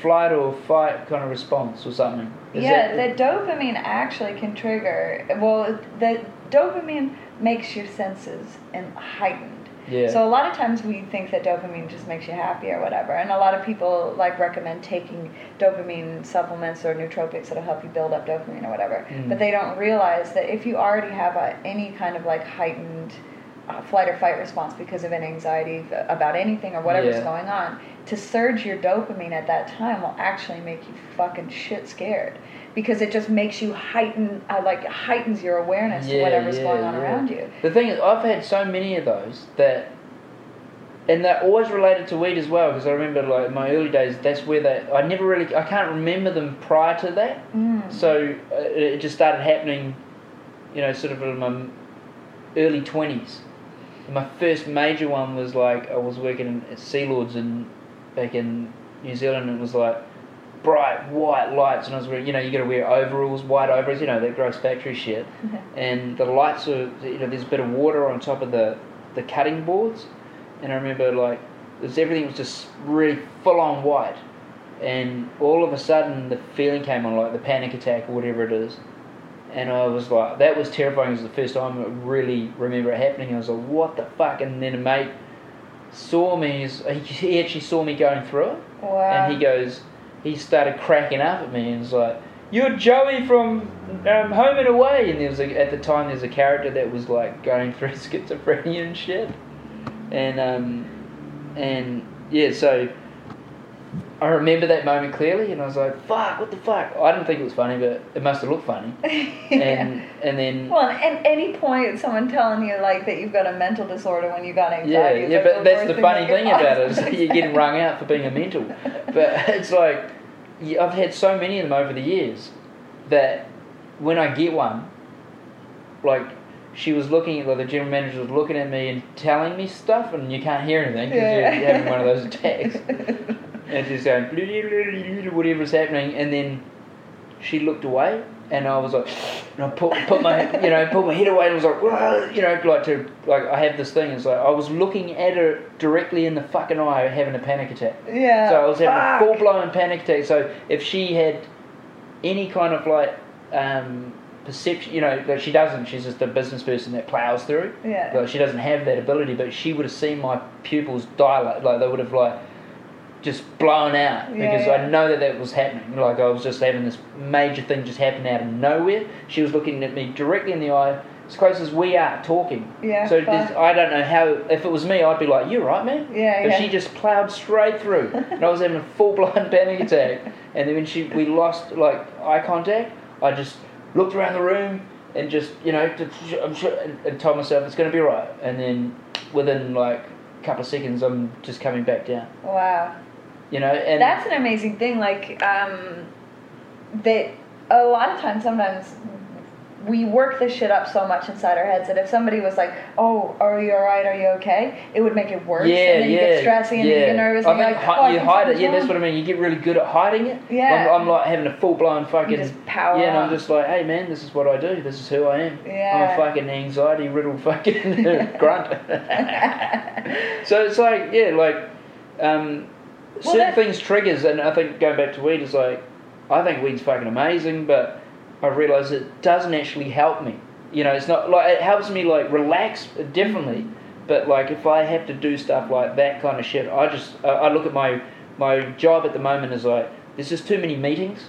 flight or fight kind of response or something. Is yeah, that- the dopamine actually can trigger. Well, the dopamine makes your senses and heightened. yeah. So a lot of times we think that dopamine just makes you happy or whatever, and a lot of people like recommend taking dopamine supplements or nootropics that'll help you build up dopamine or whatever. Mm. But they don't realize that if you already have a, any kind of like heightened flight or fight response because of an anxiety about anything or whatever's Yeah. going on, to surge your dopamine at that time will actually make you fucking shit scared. Because it just makes you heighten, uh, like heightens your awareness to whatever's yeah, going on yeah. around you. The thing is, I've had so many of those that, and they're always related to weed as well. Because I remember, like my early days, that's where they. I never really, I can't remember them prior to that. Mm. So uh, it just started happening, you know, sort of in my early twenties. My first major one was like I was working at Sea Lords in back in New Zealand. And it was like bright white lights, and I was wearing, you know, you got to wear overalls, white overalls, you know, that gross factory shit. and the lights are, you know, there's a bit of water on top of the the cutting boards, and I remember like, there's everything was just really full on white, and all of a sudden the feeling came on, like the panic attack or whatever it is. And I was like, that was terrifying. It was the first time I really remember it happening. I was like, what the fuck? And then a mate saw me, he actually saw me going through it. Wow. And he goes, he started cracking up at me and was like, "You're Joey from um, Home and Away." And there was a, at the time there's a character that was like going through schizophrenia and shit, and um, and yeah, so I remember that moment clearly, and I was like, "Fuck, what the fuck?" I didn't think it was funny, but it must have looked funny. And and then Well, at any point, someone telling you like that you've got a mental disorder when you got anxiety. is, yeah, like, but that's the funny that you thing about it is possibly you're getting say. wrung out for being a mental. But it's like yeah, I've had so many of them over the years that when I get one, like she was looking, like the general manager was looking at me and telling me stuff, and you can't hear anything because Yeah. you're having one of those attacks, and she's going whatever's happening, and then she looked away. And I was like, and I put, put my, you know, put my head away and was like, "Whoa," you know, like to, like I have this thing. It's like I was looking at her directly in the fucking eye, having a panic attack. Yeah. So I was having a full blown panic attack. So if she had any kind of like um, perception, you know, that she doesn't. She's just a business person that plows through. Yeah. Like she doesn't have that ability, but she would have seen my pupils dilate. Like they would have like just blown out because yeah. I know that that was happening. Like I was just having this major thing just happen out of nowhere. She was looking at me directly in the eye, as close as we are talking. Yeah, So I don't know how. If it was me, I'd be like, "You're right, man." Yeah, But yeah. she just plowed straight through, and I was having a full blown panic attack. And then when she we lost like eye contact, I just looked around the room and just you know to, I'm sure, and, and told myself it's going to be right. And then within like a couple of seconds, I'm just coming back down. Wow. You know, and That's an amazing thing. Like, um, that a lot of times, sometimes we work this shit up so much inside our heads that if somebody was like, "Oh, are you all right? Are you okay?" It would make it worse, yeah, and then yeah, you get stressy and yeah. you get nervous, I and you're like, hi- "Oh, you hide it. Yeah, that's what I mean. You get really good at hiding it. Yeah. I'm, I'm like having a full blown fucking. just power Yeah, and I'm just like, hey man, this is what I do. This is who I am. Yeah. I'm a fucking anxiety riddled fucking grunt. so it's like, yeah, like um, Well, certain that- things triggers, and I think going back to weed is like, I think weed's fucking amazing, but I realise it doesn't actually help me. You know, it's not like it helps me like relax differently, but like if I have to do stuff like that kind of shit, I just I, I look at my my job at the moment is like there's just too many meetings,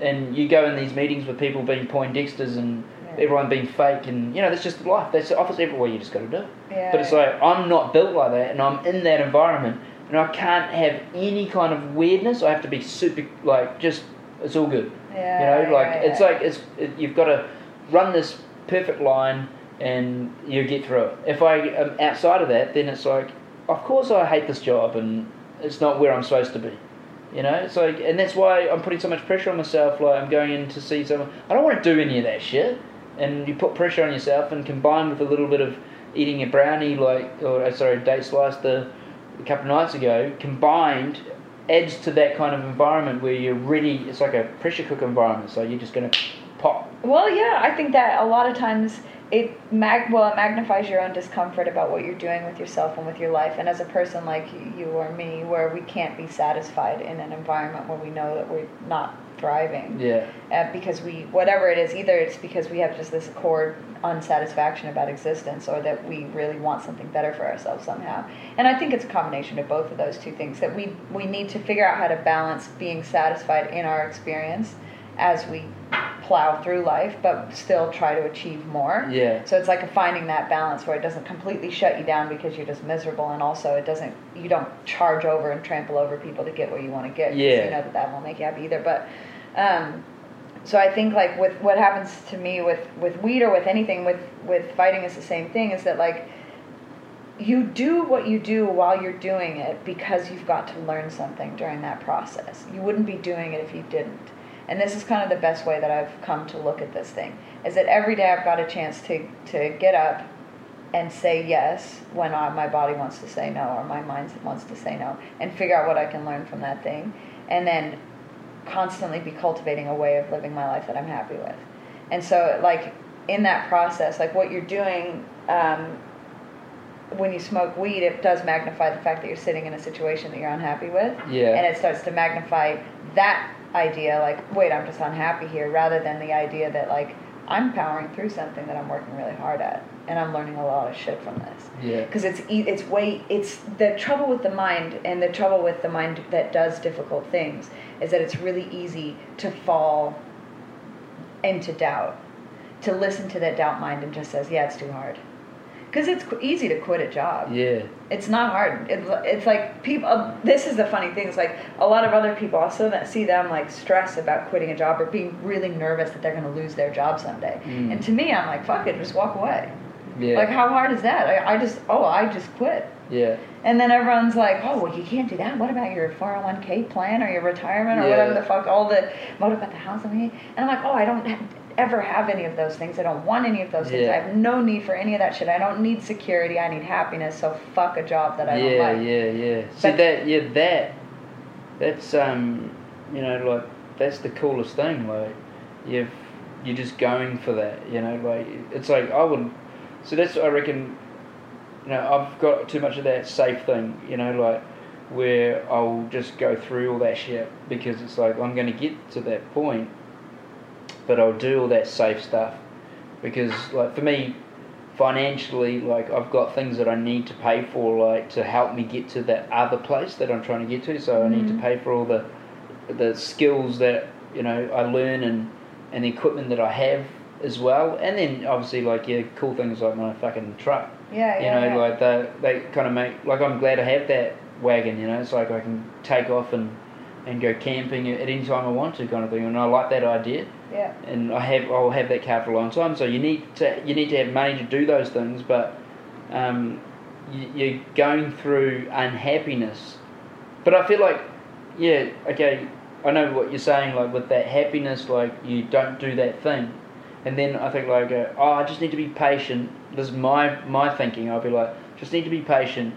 and you go in these meetings with people being Poindexters and everyone being fake, and you know that's just life. That's the office everywhere. You just got to do. it. Yeah, But it's yeah. like I'm not built like that, and I'm in that environment, and I can't have any kind of weirdness. I have to be super like just it's all good. Yeah, you know, like yeah, it's like it's it, you've got to run this perfect line, and you get through it. If I am outside of that, then it's like, of course I hate this job, and it's not where I'm supposed to be. You know, it's like, and that's why I'm putting so much pressure on myself. Like I'm going in to see someone. I don't want to do any of that shit. And you put pressure on yourself, and combined with a little bit of eating a brownie, like or uh, sorry, date slice the a couple of nights ago, combined adds to that kind of environment where you're ready. It's like a pressure cooker environment. So you're just gonna pop. Well, yeah, I think that a lot of times it mag well it magnifies your own discomfort about what you're doing with yourself and with your life. And as a person like you or me, where we can't be satisfied in an environment where we know that we're not thriving, Yeah. uh, because we whatever it is, either it's because we have just this core unsatisfaction about existence, or that we really want something better for ourselves somehow. And I think it's a combination of both of those two things that we we need to figure out how to balance being satisfied in our experience as we plow through life, but still try to achieve more. Yeah. So it's like a finding that balance where it doesn't completely shut you down because you're just miserable, and also it doesn't you don't charge over and trample over people to get where you want to get Yeah. You know that that won't make you happy either. But um, so I think like with what happens to me with with weed or with anything with with fighting is the same thing. Is that like you do what you do while you're doing it because you've got to learn something during that process. You wouldn't be doing it if you didn't. And this is kind of the best way that I've come to look at this thing is that every day I've got a chance to, to get up and say yes when I, my body wants to say no or my mind wants to say no and figure out what I can learn from that thing. And then constantly be cultivating a way of living my life that I'm happy with. And so, like, in that process, like what you're doing um, when you smoke weed, it does magnify the fact that you're sitting in a situation that you're unhappy with. Yeah. And it starts to magnify that idea, like, wait, I'm just unhappy here, rather than the idea that, like, I'm powering through something that I'm working really hard at, and I'm learning a lot of shit from this. Yeah. Because it's it's way it's the trouble with the mind, and the trouble with the mind that does difficult things is that it's really easy to fall into doubt, to listen to that doubt mind and just says, yeah, it's too hard. Because it's easy to quit a job. Yeah. It's not hard. It's, it's like people. Uh, this is the funny thing. It's like a lot of other people. also that see them like stress about quitting a job or being really nervous that they're going to lose their job someday. Mm. And to me, I'm like, fuck it, just walk away. Yeah. Like, how hard is that? I, I just, oh, I just quit. yeah. And then everyone's like, oh, well, you can't do that. What about your 401k plan or your retirement or Yeah. whatever the fuck, all the, what about the house? And I'm like, oh, I don't ever have any of those things. I don't want any of those things. Yeah. I have no need for any of that shit. I don't need security. I need happiness. So fuck a job that I yeah, don't like. yeah, yeah. See But- that, yeah, that, that's um, you know, like that's the coolest thing. Like, you've you're just going for that. You know, like it's like I would. So that's I reckon. You know, I've got too much of that safe thing. You know, like where I'll just go through all that shit because it's like I'm going to get to that point, but I'll do all that safe stuff. Because like for me financially like I've got things that I need to pay for like to help me get to that other place that I'm trying to get to. So I need to Mhm. pay for all the the skills that you know I learn and and the equipment that I have as well. And then obviously like yeah cool things like my fucking truck. Yeah, you know yeah. like they they kind of make like I'm glad I have that wagon you know. It's like I can take off and and go camping at any time I want to kind of thing. And I like that idea yeah. and I have I'll have that car for a long time. So you need to you need to have money to do those things, but um, you, you're going through unhappiness. But I feel like, yeah, okay, I know what you're saying. Like with that happiness, like you don't do that thing, and then I think like, uh, oh, I just need to be patient. This is my my thinking. I'll be like, just need to be patient,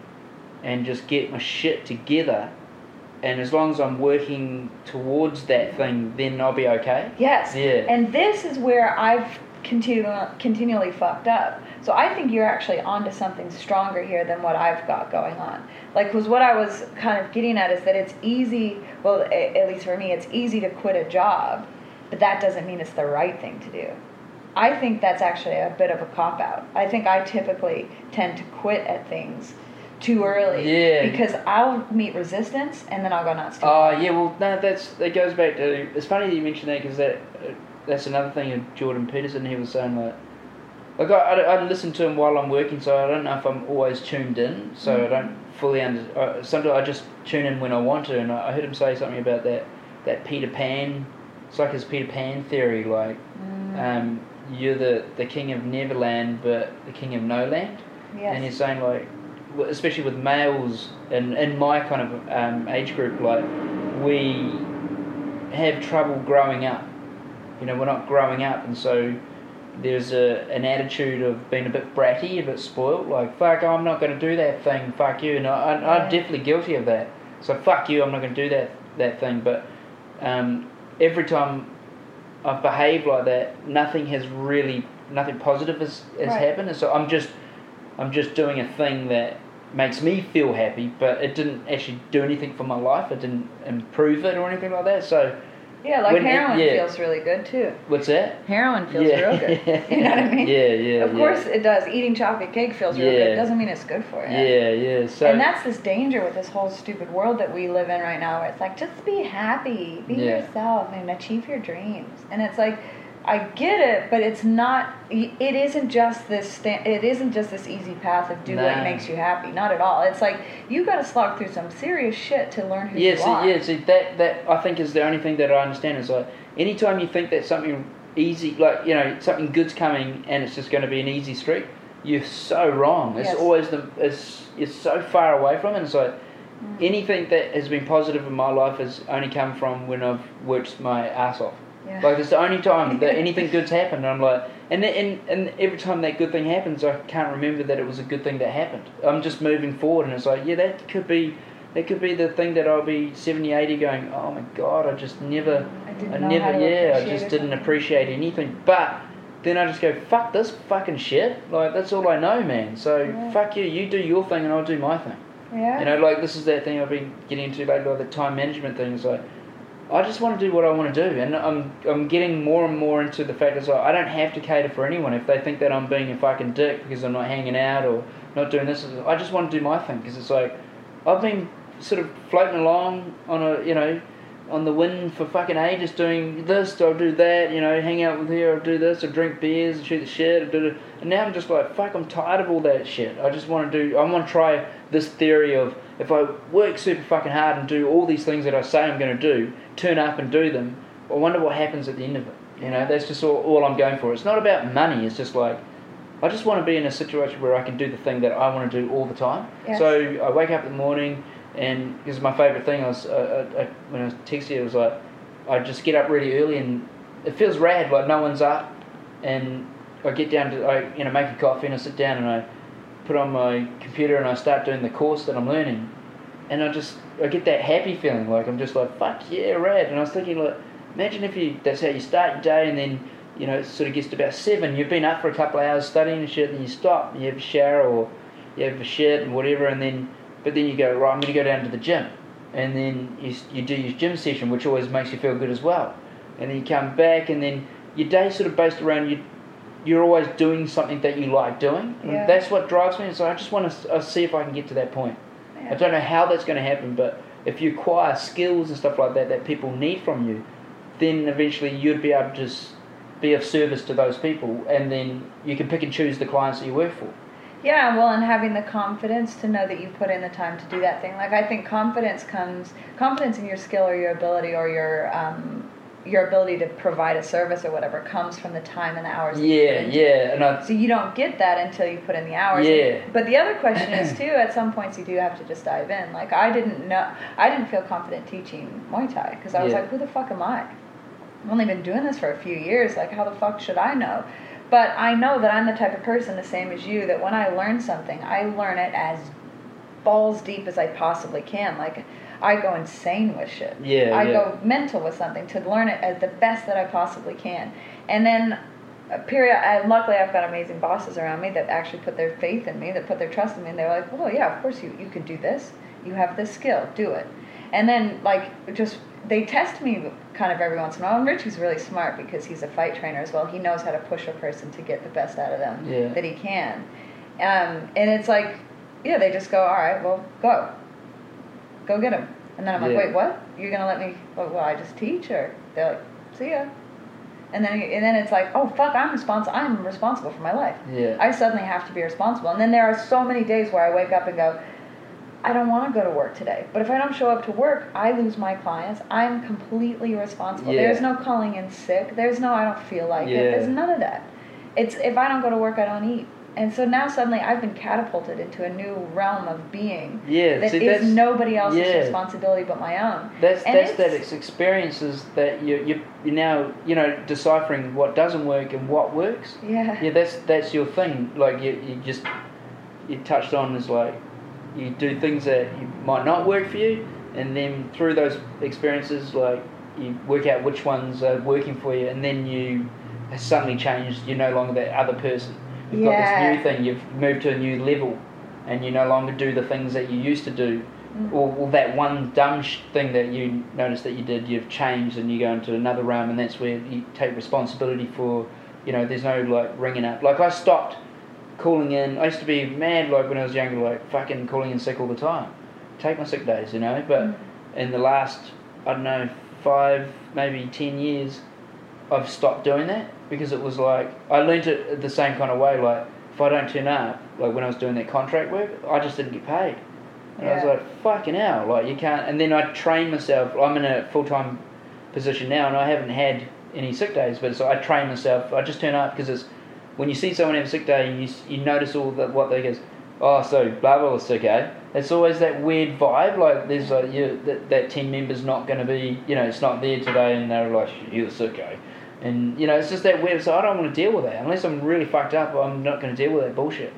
and just get my shit together. And as long as I'm working towards that thing, then I'll be okay. Yes. Yeah. And this is where I've continu- continually fucked up. So I think you're actually onto something stronger here than what I've got going on. Like, because what I was kind of getting at is that it's easy, well, a- at least for me, it's easy to quit a job, but that doesn't mean it's the right thing to do. I think that's actually a bit of a cop out. I think I typically tend to quit at things too early. Yeah. Because I'll meet resistance and then I'll go nuts. Oh yeah, well no, that's that goes back to. It's funny that you mentioned that because that uh, that's another thing of Jordan Peterson. He was saying like, like I, I, I listen to him while I'm working, so I don't know if I'm always tuned in. So I don't fully under. Uh, sometimes I just tune in when I want to, and I, I heard him say something about that that Peter Pan. It's like his Peter Pan theory, like Mm, um, you're the the king of Neverland, but the king of No Land. yes. And he's saying like, especially with males in in my kind of um, age group, like we have trouble growing up. You know, we're not growing up, and so there's a an attitude of being a bit bratty, a bit spoilt. Like fuck, I'm not going to do that thing. Fuck you. And I, I. I'm definitely guilty of that. So fuck you. I'm not going to do that that thing. But um, every time I've behaved like that, nothing has really, nothing positive has, has Right. happened. And so I'm just, I'm just doing a thing that makes me feel happy, but it didn't actually do anything for my life. It didn't improve it or anything like that. So Yeah, like When it- heroin yeah. feels really good too. what's that? Heroin feels yeah. real good. You know what I mean? Yeah, yeah. Of yeah. course it does. Eating chocolate cake feels real good. Doesn't mean it's good for you. Yeah, yeah. So and that's this danger with this whole stupid world that we live in right now where it's like just be happy, be yourself and achieve your dreams. And it's like I get it, but it's not it isn't just this it isn't just this easy path of do what makes you happy. Not at all. It's like you got to slog through some serious shit to learn who Yeah, you see, are. yeah, see that that I think is the only thing that I understand is like anytime you think that something easy, like you know something good's coming and it's just going to be an easy street, you're so wrong. It's Yes. always the it's you're so far away from it. It's like Mm. anything that has been positive in my life has only come from when I've worked my ass off. Yeah. Like it's the only time that anything good's happened. And I'm like, and then, and and every time that good thing happens, I can't remember that it was a good thing that happened. I'm just moving forward, and it's like, yeah, that could be that could be the thing that I'll be 70, 80 going, oh my god, I just never, I I never, yeah, I just it. didn't appreciate anything. But then I just go, fuck this fucking shit. Like, that's all I know, man. So, Yeah. fuck you, you do your thing and I'll do my thing. Yeah. You know, like this is that thing I've been getting into lately, like the time management thing. Is like, I just want to do what I want to do, and I'm I'm getting more and more into the fact that I don't have to cater for anyone. If they think that I'm being a fucking dick because I'm not hanging out or not doing this, I just want to do my thing because it's like I've been sort of floating along on a you know on the wind for fucking ages doing this, I'll do that, you know, hang out with here, I'll do this, I'll drink beers, and shoot the shit, and now I'm just like, fuck, I'm tired of all that shit. I just want to do, I want to try this theory of if I work super fucking hard and do all these things that I say I'm going to do, turn up and do them, I wonder what happens at the end of it. You know, that's just all, all I'm going for. It's not about money, it's just like, I just want to be in a situation where I can do the thing that I want to do all the time. Yes. So I wake up in the morning, and this is my favourite thing. I was uh, uh, uh, when I was texting it was like I just get up really early, and it feels rad. Like no one's up, and I get down to I you know make a coffee and I sit down and I put on my computer and I start doing the course that I'm learning, and I just I get that happy feeling. Like I'm just like fuck yeah, rad. And I was thinking like imagine if you that's how you start your day, and then you know it sort of gets to about seven. You've been up for a couple of hours studying and shit, and you stop, and you have a shower or you have a shit and whatever, and then but then you go right. I'm to go down to the gym, and then you you do your gym session, which always makes you feel good as well. And then you come back, and then your day sort of based around you. You're always doing something that you like doing. Yeah. That's what drives me. So I just want to uh, see if I can get to that point. I don't know how that's going to happen, but if you acquire skills and stuff like that that people need from you, then eventually you'd be able to just be of service to those people, and then you can pick and choose the clients that you work for. Yeah, well, and having the confidence to know that you put in the time to do that thing. Like I think confidence comes confidence in your skill or your ability or your um, your ability to provide a service or whatever comes from the time and the hours. that you put Yeah, yeah, and I, So you don't get that until you put in the hours. Yeah. But the other question is too. At some points, you do have to just dive in. Like I didn't know. I didn't feel confident teaching Muay Thai because I was Yeah. like, who the fuck am I? I've only been doing this for a few years. Like how the fuck should I know? But I know that I'm the type of person, the same as you, that when I learn something, I learn it as balls deep as I possibly can. Like I go insane with shit. Yeah, I yeah. go mental with something to learn it as the best that I possibly can. And then a period I, luckily I've got amazing bosses around me that actually put their faith in me, that put their trust in me and they're like, Well yeah, of course you, you can do this. You have this skill, do it. And then like just they test me kind of every once in a while. And Richie's really smart because he's a fight trainer as well. He knows how to push a person to get the best out of them Yeah. that he can. Um, and it's like, yeah, they just go, all right, well, go go get him. And then I'm like, Yeah. wait, what? You're gonna let me? Well, well, I just teach, or they're like, see ya. And then and then it's like, oh fuck, I'm responsible. I'm responsible for my life. Yeah. I suddenly have to be responsible. And then there are so many days where I wake up and go, I don't want to go to work today. But if I don't show up to work, I lose my clients. I'm completely responsible. Yeah. There's no calling in sick. There's no I don't feel like Yeah. it. There's none of that. It's if I don't go to work, I don't eat. And so now suddenly I've been catapulted into a new realm of being Yeah, that see, is nobody else's yeah. responsibility but my own. That's And that's that it's- experiences that you you you now you know deciphering what doesn't work and what works. Yeah. Yeah, that's that's your thing. Like you, you just you touched on is like you do things that you might not work for you, and then through those experiences, like you work out which ones are working for you, and then you suddenly changed. You're no longer that other person. You've got this new thing. You've moved to a new level, and you no longer do the things that you used to do. Mm. Or, or that one dumb sh- thing that you noticed that you did, you've changed and you go into another realm, and that's where you take responsibility for. You know, there's no like ringing up. Like I stopped calling in. I used to be mad like when I was younger, like fucking calling in sick all the time. Take my sick days, you know. But Mm. in the last, I don't know, five maybe ten years, I've stopped doing that because it was like I learnt it the same kind of way. Like if I don't turn up, like when I was doing that contract work, I just didn't get paid. And I was like, fucking hell, like you can't. And then I train myself. I'm in a full time position now, and I haven't had any sick days. But so I train myself. I just turn up because it's when you see someone have a sick day, you you notice all that what they goes. Oh, so blah blah blah sick, eh? It's always that weird vibe. Like there's like you that that team member's not going to be, you know, it's not there today, and they're like, you're sick, eh? And you know, it's just that weird. So I don't want to deal with that unless I'm really fucked up. I'm not going to deal with that bullshit.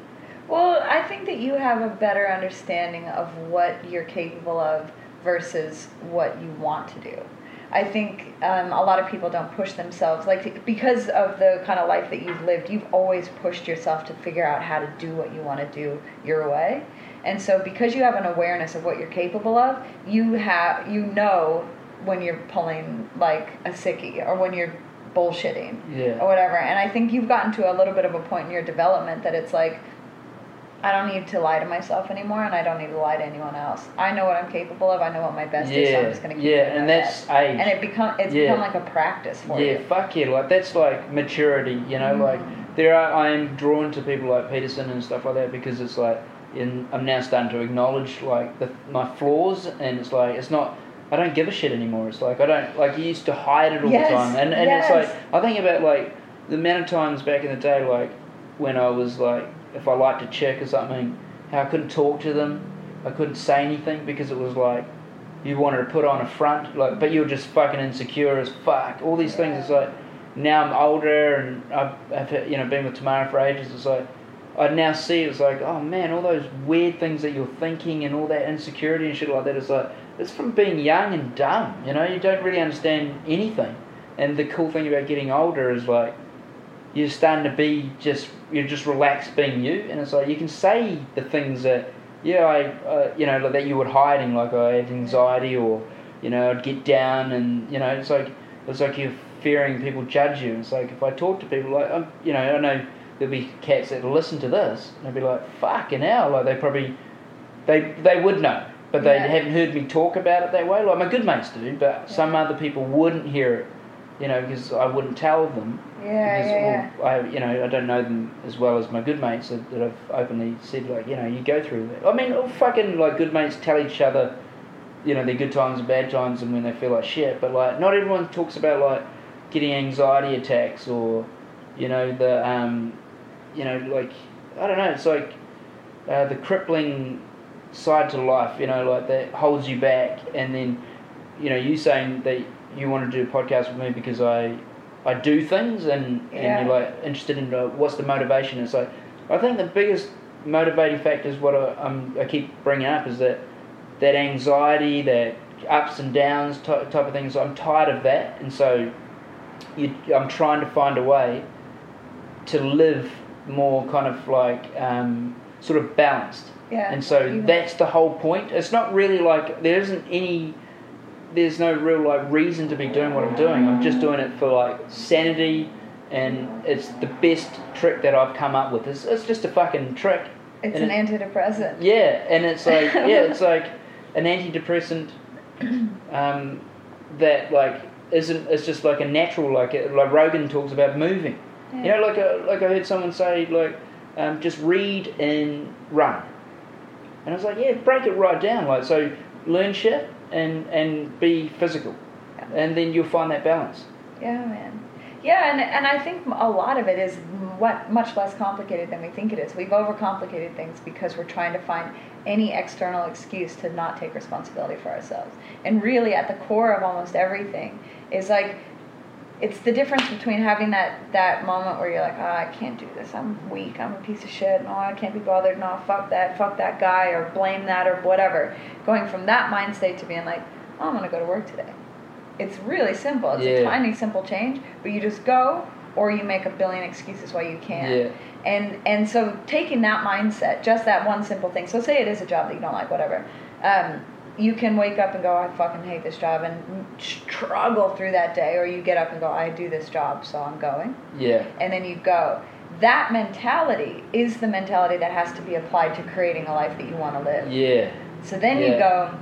Well, I think that you have a better understanding of what you're capable of versus what you want to do. I think um, a lot of people don't push themselves, like because of the kind of life that you've lived. You've always pushed yourself to figure out how to do what you want to do your way, and so because you have an awareness of what you're capable of, you have you know when you're pulling like a sickie or when you're bullshitting Yeah. or whatever. And I think you've gotten to a little bit of a point in your development that it's like, I don't need to lie to myself anymore, and I don't need to lie to anyone else. I know what I'm capable of. I know what my best is. So I'm just gonna keep yeah, and that's best. age. And it become it's Yeah. become like a practice for yeah, you. fuck yeah, like that's like maturity, you know, Mm. like there are I am drawn to people like Peterson and stuff like that because it's like in I'm now starting to acknowledge like the, my flaws and it's like it's not I don't give a shit anymore. It's like I don't like you used to hide it all Yes, the time and and yes. it's like I think about like the amount of times back in the day like when I was like if I liked a chick or something, how I couldn't talk to them, I couldn't say anything because it was like you wanted to put on a front, like, but you were just fucking insecure as fuck. All these things. It's like now I'm older and I've, I've you know been with Tamara for ages. It's like I now see it's like oh man, all those weird things that you're thinking and all that insecurity and shit like that. It's like it's from being young and dumb. You know, you don't really understand anything. And the cool thing about getting older is like you're starting to be just you're just relaxed being you, and it's like you can say the things that yeah I uh, you know like that you were hiding like I had anxiety or you know I'd get down and you know it's like it's like you're fearing people judge you. It's like if I talk to people like I'm, you know I know there'll be cats that listen to this and they'll be like fucking hell like they probably they they would know. But they Yeah. haven't heard me talk about it that way. Like my good mates do, but some other people wouldn't hear it, you know, because I wouldn't tell them Yeah, because yeah, well, I, you know, I don't know them as well as my good mates that, that have openly said like, you know, you go through that. I mean, all fucking like good mates tell each other, you know, their good times and bad times and when they feel like shit. But like, not everyone talks about like getting anxiety attacks or, you know, the, um, you know, like I don't know. It's like uh, the crippling side to life, you know, like that holds you back, and then, you know, you saying that you want to do a podcast with me because I I do things and, Yeah. and you're like interested in uh, what's the motivation. It's like I think the biggest motivating factor is what I, um, I keep bringing up is that that anxiety, that ups and downs type, type of things. I'm tired of that, and so you, I'm trying to find a way to live more kind of like um, sort of balanced. Yeah. And so Even- that's the whole point. It's not really like there isn't any there's no real like reason to be doing what I'm doing. I'm just doing it for like sanity and it's the best trick that I've come up with. It's, it's just a fucking trick. It's and an it- antidepressant. Yeah, and it's like yeah, it's like an antidepressant um, that like isn't it's just like a natural like like Rogan talks about moving. You know, like a, like I heard someone say like um, just read and run, and I was like, yeah, break it right down. Like so, learn shit and and be physical, and then you'll find that balance. Yeah, man. Yeah, and and I think a lot of it is what much less complicated than we think it is. We've overcomplicated things because we're trying to find any external excuse to not take responsibility for ourselves. And really, at the core of almost everything is like it's the difference between having that that moment where you're like, oh, I can't do this. I'm weak. I'm a piece of shit. No, I can't be bothered. No, fuck that. Fuck that guy, or blame that, or whatever. Going from that mind state to being like, oh, I'm gonna go to work today. It's really simple. It's a tiny, simple change, but you just go, or you make a billion excuses why you can't. Yeah. And and so taking that mindset, just that one simple thing. So say it is a job that you don't like, whatever. Um, you can wake up and go, I fucking hate this job, and struggle through that day, or you get up and go, I do this job, so I'm going, Yeah, and then you go. That mentality is the mentality that has to be applied to creating a life that you want to live. yeah, So then you go,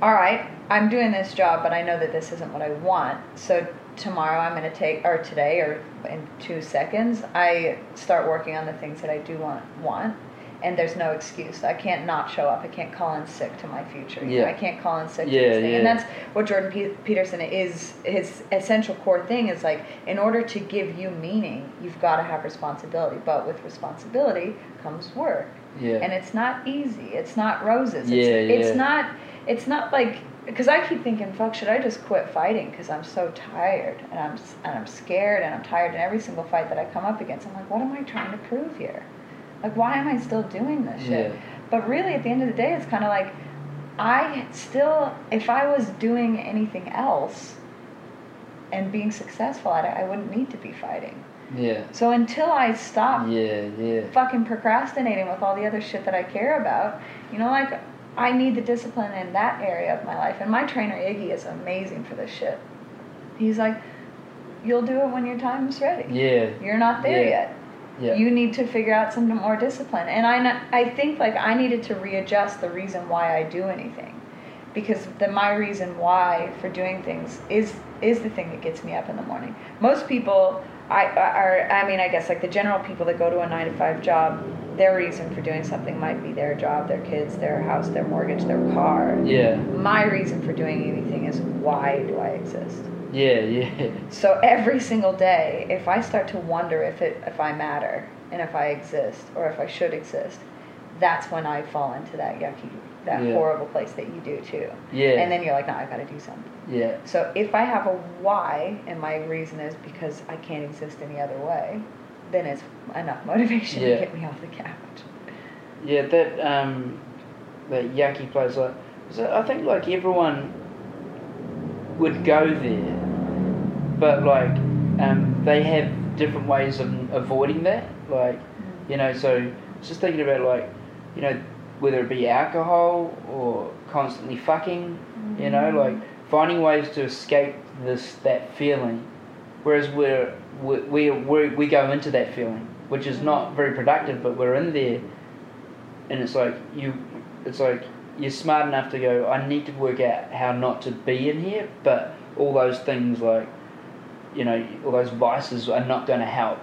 all right, I'm doing this job, but I know that this isn't what I want. So tomorrow I'm going to take, or today, or in two seconds, I start working on the things that I do want. want and there's no excuse. I can't not show up. I can't call in sick to my future. Yeah. I can't call in sick Yeah, to this thing. And that's what Jordan Pe- Peterson is. His essential core thing is like, in order to give you meaning, you've got to have responsibility. But with responsibility comes work yeah. and it's not easy. It's not roses. It's, Yeah, it's not. It's not like because I keep thinking, fuck, should I just quit fighting? Because I'm so tired and I'm and I'm scared and I'm tired. And every single fight that I come up against, I'm like, what am I trying to prove here? Like, why am I still doing this shit? Yeah. But really, at the end of the day, it's kind of like I still, if I was doing anything else and being successful at it, I wouldn't need to be fighting. Yeah. So until I stop Yeah, yeah. fucking procrastinating with all the other shit that I care about, you know, like I need the discipline in that area of my life. And my trainer Iggy is amazing for this shit. He's like, you'll do it when your time is ready. Yeah. You're not there Yeah. yet. Yeah. You need to figure out some more discipline. And I, I think like I needed to readjust the reason why I do anything. Because the my reason why for doing things is is the thing that gets me up in the morning. Most people I are I mean I guess like the general people that go to a 9 to 5 job, their reason for doing something might be their job, their kids, their house, their mortgage, their car. Yeah. My reason for doing anything is why do I exist? Yeah, yeah. So every single day, if I start to wonder if it if I matter and if I exist or if I should exist, that's when I fall into that yucky, that Yeah. horrible place that you do too. Yeah. And then you're like, no, I've got to do something. Yeah. So if I have a why and my reason is because I can't exist any other way, then it's enough motivation Yeah. to get me off the couch. Yeah, that um, that yucky place. Like, so I think like everyone would go there, but like um, they have different ways of avoiding that. Like, you know, so just thinking about like, you know, whether it be alcohol or constantly fucking, you know, like finding ways to escape this that feeling. Whereas we're we we we we go into that feeling, which is not very productive, but we're in there and it's like you it's like you're smart enough to go i need to work out how not to be in here but all those things like you know all those vices are not going to help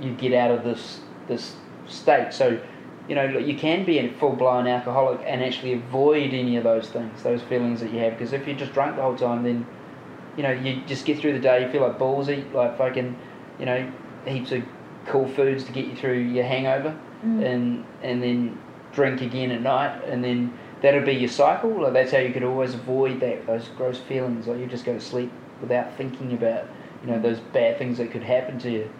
you get out of this this state so you know you can be a full-blown alcoholic and actually avoid any of those things those feelings that you have because if you're just drunk the whole time then you know you just get through the day you feel like balls eat like fucking you know heaps of cool foods to get you through your hangover Mm. and and then drink again at night, and then that'll be your cycle. Like that's how you could always avoid that those gross feelings. Like you just go to sleep without thinking about you know those bad things that could happen to you.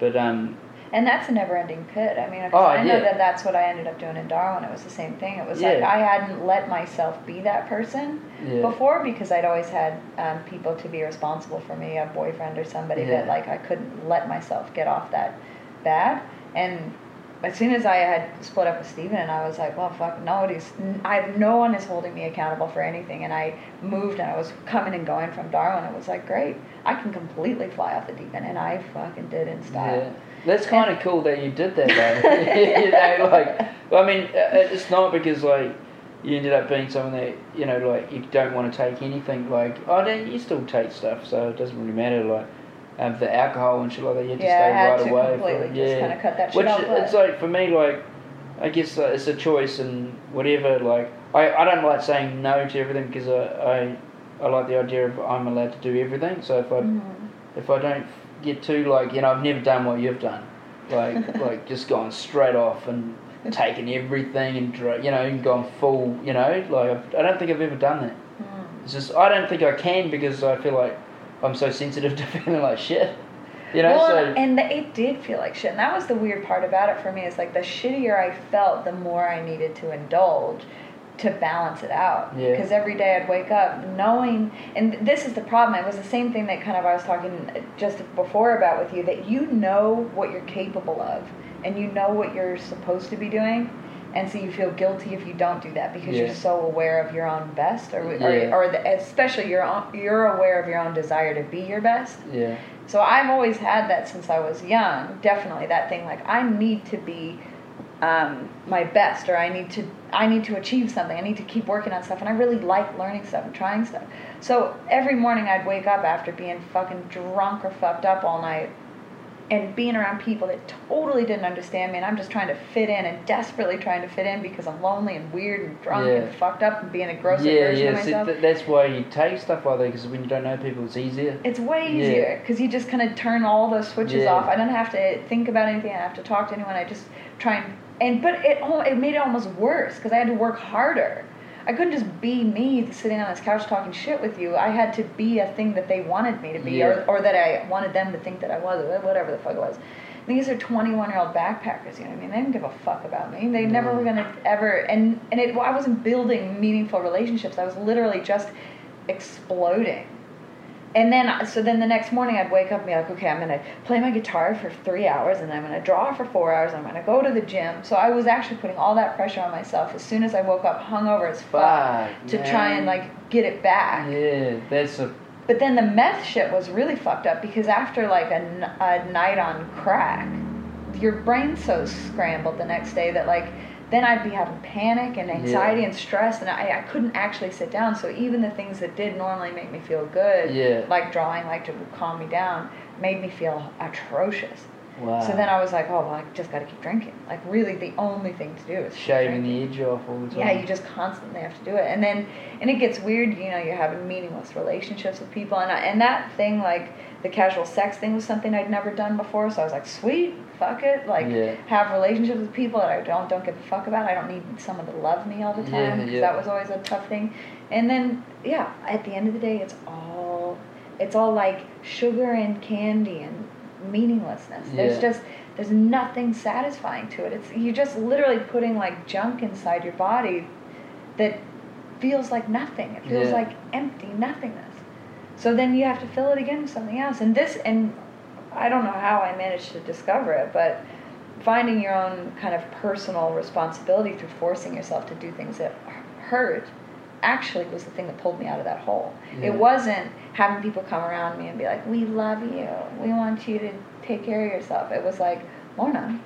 But um, And that's a never-ending pit. I mean, Oh, I know yeah. that that's what I ended up doing in Darwin. It was the same thing. It was like I hadn't let myself be that person yeah, before because I'd always had um, people to be responsible for me, a boyfriend or somebody that Yeah. like I couldn't let myself get off that bad. And as soon as I had split up with Steven and I was like, well, fuck, nobody's, I have no one is holding me accountable for anything. And I moved and I was coming and going from Darwin. It was like, great, I can completely fly off the deep end, and I fucking did in style. yeah. That's kind of cool that you did that though. you know, like I mean, uh, it's not because like you ended up being someone that you know like you don't want to take anything. Like I oh, no, you still take stuff, so it doesn't really matter. Like um, the alcohol and shit like that, you have to Yeah, I stay had right to away. completely from, just yeah. kind of cut that shit Which off. it's like for me, like I guess uh, it's a choice and whatever. Like I, I don't like saying no to everything because I, I I like the idea of I'm allowed to do everything. So if I Mhm. if I don't get too like you know I've never done what you've done, like like just gone straight off and taken everything and you know and gone full you know like I've, I don't think I've ever done that. Mm. It's just I don't think I can because I feel like I'm so sensitive to feeling like shit. You know, well, so and the, it did feel like shit, and that was the weird part about it for me. Is like the shittier I felt, the more I needed to indulge to balance it out. Yeah. Because every day I'd wake up knowing, and this is the problem. It was the same thing that kind of I was talking uh, just before about with you that you know what you're capable of, and you know what you're supposed to be doing. And so you feel guilty if you don't do that because Yeah. you're so aware of your own best, or, Yeah. or, or the, especially your own, you're aware of your own desire to be your best. yeah, So I've always had that since I was young. Definitely that thing like I need to be um, my best, or I need to I need to achieve something. I need to keep working on stuff, and I really like learning stuff and trying stuff. So every morning I'd wake up after being fucking drunk or fucked up all night, and being around people that totally didn't understand me, and I'm just trying to fit in and desperately trying to fit in because I'm lonely and weird and drunk Yeah. and fucked up and being a grosser yeah, version of yeah. See, myself. th- that's why you take stuff like that because when you don't know people, it's easier. It's way easier because you just kind of turn all those switches Yeah. off. I don't have to think about anything. I don't have to talk to anyone. I just try and and but it it made it almost worse because I had to work harder. I couldn't just be me sitting on this couch talking shit with you. I had to be a thing that they wanted me to be, Yeah. or, or that I wanted them to think that I was, or whatever the fuck it was. these are 21 year old backpackers. You know what I mean? They didn't give a fuck about me. They never were gonna ever. And and it, I wasn't building meaningful relationships. I was literally just exploding. And then, so then the next morning I'd wake up and be like, okay, I'm going to play my guitar for three hours and I'm going to draw for four hours. and I'm going to go to the gym. So I was actually putting all that pressure on myself as soon as I woke up, hungover as fuck, Fuck, to try and like get it back. Yeah, that's a But then the meth shit was really fucked up because after like a, a night on crack, your brain's so scrambled the next day that like then I'd be having panic and anxiety Yeah. and stress and I, I couldn't actually sit down. So even the things that did normally make me feel good, Yeah. like drawing, like to calm me down, made me feel atrocious. wow. So then I was like, oh, well, I just got to keep drinking. Like really, the only thing to do is shaving the edge off all the time. Yeah, you just constantly have to do it, and then and it gets weird. You know, you're having meaningless relationships with people, and I, and that thing like the casual sex thing was something I'd never done before. So I was like, sweet, fuck it, like Yeah. have relationships with people that I don't don't give a fuck about. I don't need someone to love me all the time because yeah. that was always a tough thing. And then yeah, at the end of the day, it's all it's all like sugar and candy and meaninglessness. There's just there's nothing satisfying to it. It's you're just literally putting like junk inside your body that feels like nothing. It feels Yeah. like empty nothingness. So then you have to fill it again with something else. And this and I don't know how I managed to discover it, but finding your own kind of personal responsibility through forcing yourself to do things that hurt actually was the thing that pulled me out of that hole. Yeah. It wasn't having people come around me and be like, "We love you. We want you to take care of yourself." It was like, "Lorna,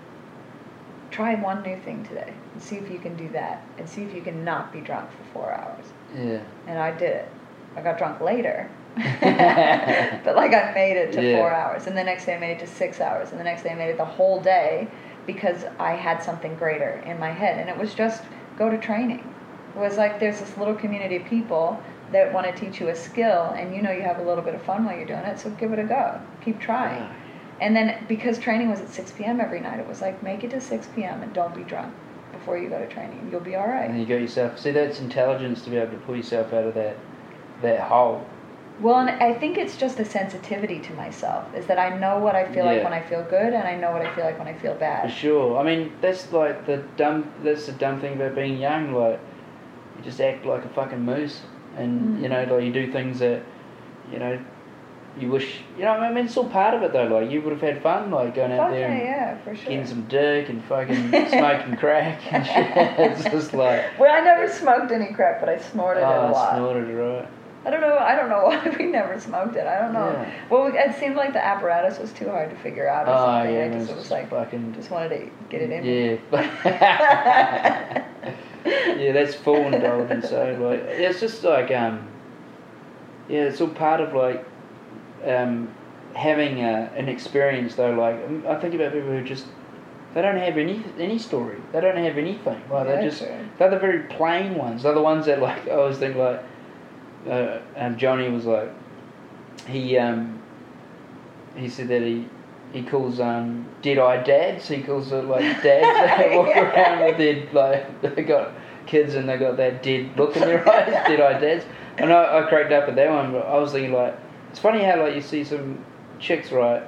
try one new thing today and see if you can do that and see if you can not be drunk for 4 hours." Yeah. And I did it. I got drunk later. but like I made it to Yeah. four hours, and the next day I made it to six hours, and the next day I made it the whole day because I had something greater in my head, and it was just go to training. It was like there's this little community of people that want to teach you a skill, and you know you have a little bit of fun while you're doing it, so give it a go. Keep trying. Yeah. And then because training was at 6 p.m. every night, it was like make it to 6 p.m. and don't be drunk before you go to training. You'll be all right. And you got yourself. See, that's intelligence to be able to pull yourself out of that that hole. Well, and I think it's just a sensitivity to myself. Is that I know what I feel like when I feel good, and I know what I feel like when I feel For bad. sure. I mean, that's like the dumb. That's the dumb thing about being young. Like, you just act like a fucking moose, and Mm. you know, like you do things that, you know, you wish. You know, I mean, it's all part of it though. Like, you would have had fun, like going out Fuck there yeah, and yeah, sure. getting some dick and fucking smoking crack and shit. It's just like, Well, I never smoked any crack, but I snorted it a oh, lot. snorted right. I don't know. I don't know why we never smoked it. I don't know. Yeah. Well, it seemed like the apparatus was too hard to figure out or Oh something. yeah, I guess was it was just like fucking just wanted to get it in. Yeah. yeah, that's full indulgence. So like, it's just like um, yeah, it's all part of like um, having a, an experience though. Like um, I think about people who just they don't have any any story. They don't have anything. Like Yeah, they just true. they're the very plain ones. They're the ones that like I always think like uh, um, Johnny was like he um he said that he he calls um dead eye dads. He calls it like dads that walk around with their like they got kids and they got that dead look in their eyes, dead eye dads. And I, I cracked up at that one, but I was thinking like it's funny how like you see some chicks right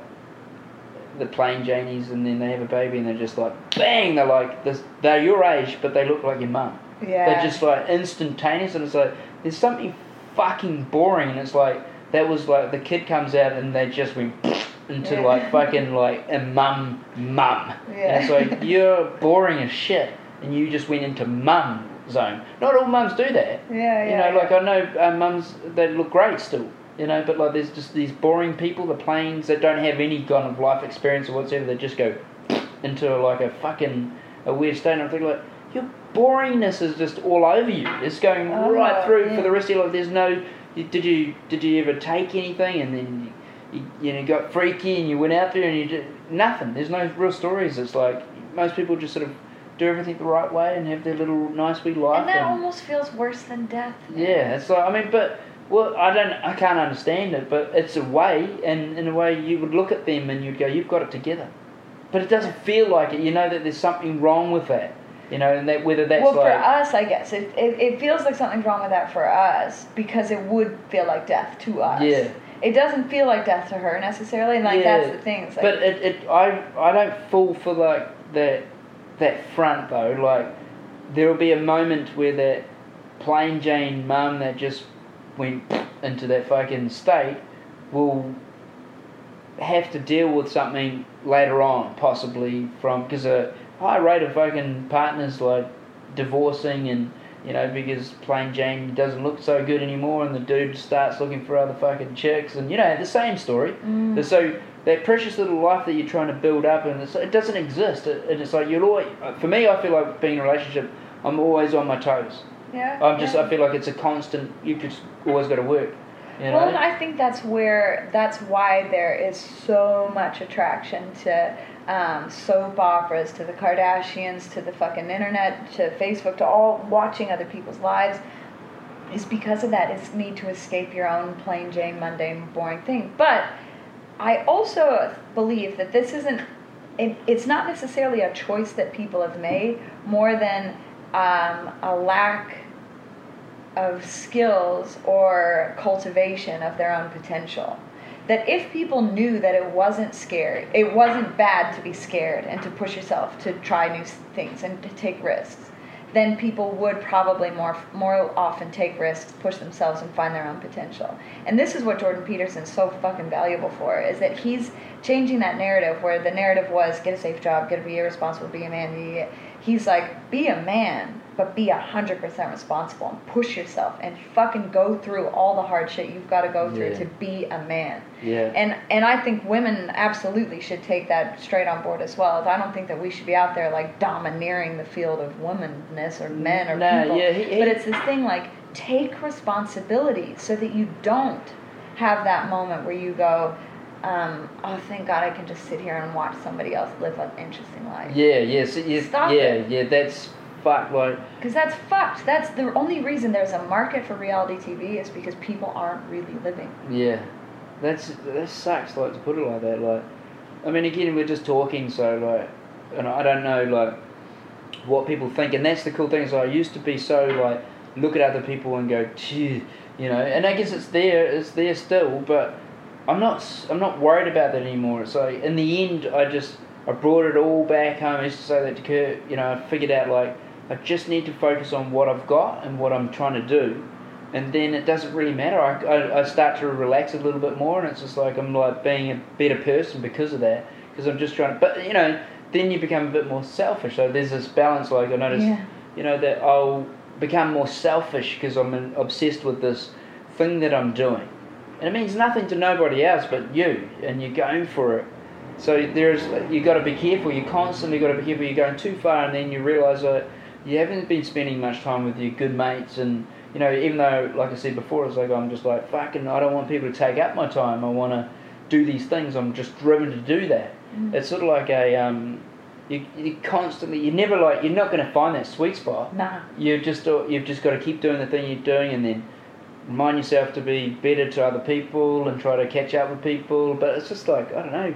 the plain Janies and then they have a baby and they're just like bang they're like this they're your age but they look like your mum. Yeah. They're just like instantaneous, and it's like there's something fucking boring, it's like that was like the kid comes out and they just went into Yeah. like fucking like a mum mum. Yeah. And it's like you're boring as shit, and you just went into mum zone. Not all mums do that. Yeah, yeah. You know, yeah. like I know uh, mums they look great still. You know, but like there's just these boring people, the planes that don't have any kind of life experience or whatsoever. They just go into like a fucking a weird state. And I'm thinking like your boringness is just all over you. It's going Oh, right through yeah. for the rest of your life. There's no. Did you did you ever take anything and then you, you, you know got freaky and you went out there and you did nothing. There's no real stories. It's like most people just sort of do everything the right way and have their little nice wee life. and that almost feels worse than death. man. Yeah, it's like I mean, but well, I don't, I can't understand it, but it's a way, and in a way, you would look at them and you'd go, "You've got it together," but it doesn't feel like it. You know that there's something wrong with that. You know, and that whether that's well, for us, I guess it, it, it feels like something's wrong with that for us because it would feel like death to us. Yeah. it doesn't feel like death to her necessarily. And like Yeah. that's the thing. It's like, But it, it I I don't fall for like that that front though. Like there will be a moment where that plain Jane mum that just went into that fucking state will have to deal with something later on, possibly from because a uh, high rate of fucking partners like divorcing and you know because plain Jane doesn't look so good anymore and the dude starts looking for other fucking chicks and you know the same story. Mm. So that precious little life that you're trying to build up and it's, it doesn't exist. It, and it's like you're always for me. I feel like being in a relationship. I'm always on my toes. yeah, I'm just. yeah. I feel like it's a constant. You just always got to work. You know. Well, and I think that's where that's why there is so much attraction to um, soap operas, to the Kardashians, to the fucking internet, to Facebook, to all watching other people's lives. Is because of that. It's need to escape your own plain Jane, mundane, boring thing. But I also believe that this isn't. It, it's not necessarily a choice that people have made, more than um, a lack of skills or cultivation of their own potential. That if people knew that it wasn't scary, it wasn't bad to be scared and to push yourself to try new things and to take risks, then people would probably more more often take risks, push themselves, and find their own potential. And this is what Jordan Peterson's so fucking valuable for is that he's changing that narrative where the narrative was get a safe job, get to be irresponsible, be a man. He's like be a man, but be a hundred percent responsible and push yourself and fucking go through all the hard shit you've got to go through Yeah. to be a man. yeah. And and I think women absolutely should take that straight on board as well. I don't think that we should be out there like domineering the field of womanness or men or No, people. yeah, he- he- but it's this thing like take responsibility so that you don't have that moment where you go, um, oh thank God I can just sit here and watch somebody else live an interesting life. yeah. Yeah. So, yeah. Stop yeah. it. Yeah. That's fuck. Like. Because that's fucked. That's the only reason there's a market for reality TV is because people aren't really living. Yeah, that's that sucks. Like to put it like that. Like, I mean, again, we're just talking, so like, and I don't know like what people think, and that's the cool thing. Is I used to be so like look at other people and go, gee, you know, and I guess it's there, it's there still, but I'm not, I'm not worried about that anymore. So in the end, I just I brought it all back home. I used to say that to Kurt. You know, I figured out like I just need to focus on what I've got and what I'm trying to do and then it doesn't really matter. I, I, I start to relax a little bit more, and it's just like I'm like being a better person because of that. Because I'm just trying to, but you know, then you become a bit more selfish. So there's this balance. Like I notice, Yeah. you know, that I'll become more selfish because I'm obsessed with this thing that I'm doing, and it means nothing to nobody else but you, and you're going for it. So there's you got to be careful. You constantly got to be careful. You're going too far, and then you realise that you haven't been spending much time with your good mates, and you know, even though, like I said before, it's like I'm just like fucking. I don't want people to take up my time. I want to do these things. I'm just driven to do that. Mm. It's sort of like a um, you you constantly. you're never like. You're not going to find that sweet spot. Nah. You just you've just got to keep doing the thing you're doing, and then remind yourself to be better to other people and try to catch up with people. But it's just like I don't know.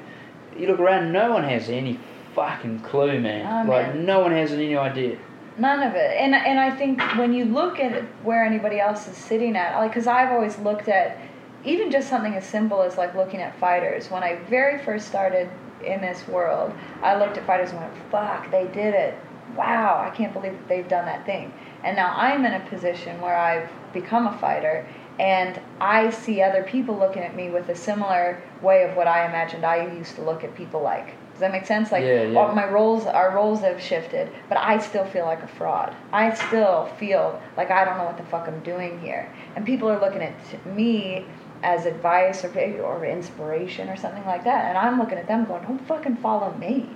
You look around, no one has any fucking clue, man. Oh, like no one has any idea. None of it. And and I think when you look at where anybody else is sitting at, like, because I've always looked at even just something as simple as like looking at fighters. When I very first started in this world, I looked at fighters and went, "Fuck, they did it! Wow, I can't believe that they've done that thing." And now I'm in a position where I've become a fighter, and I see other people looking at me with a similar way of what I imagined I used to look at people like. Does that make sense? Like, Yeah, yeah. my roles, our roles have shifted, but I still feel like a fraud. I still feel like I don't know what the fuck I'm doing here, and people are looking at me as advice or or inspiration or something like that, and I'm looking at them going, "Don't fucking follow me,"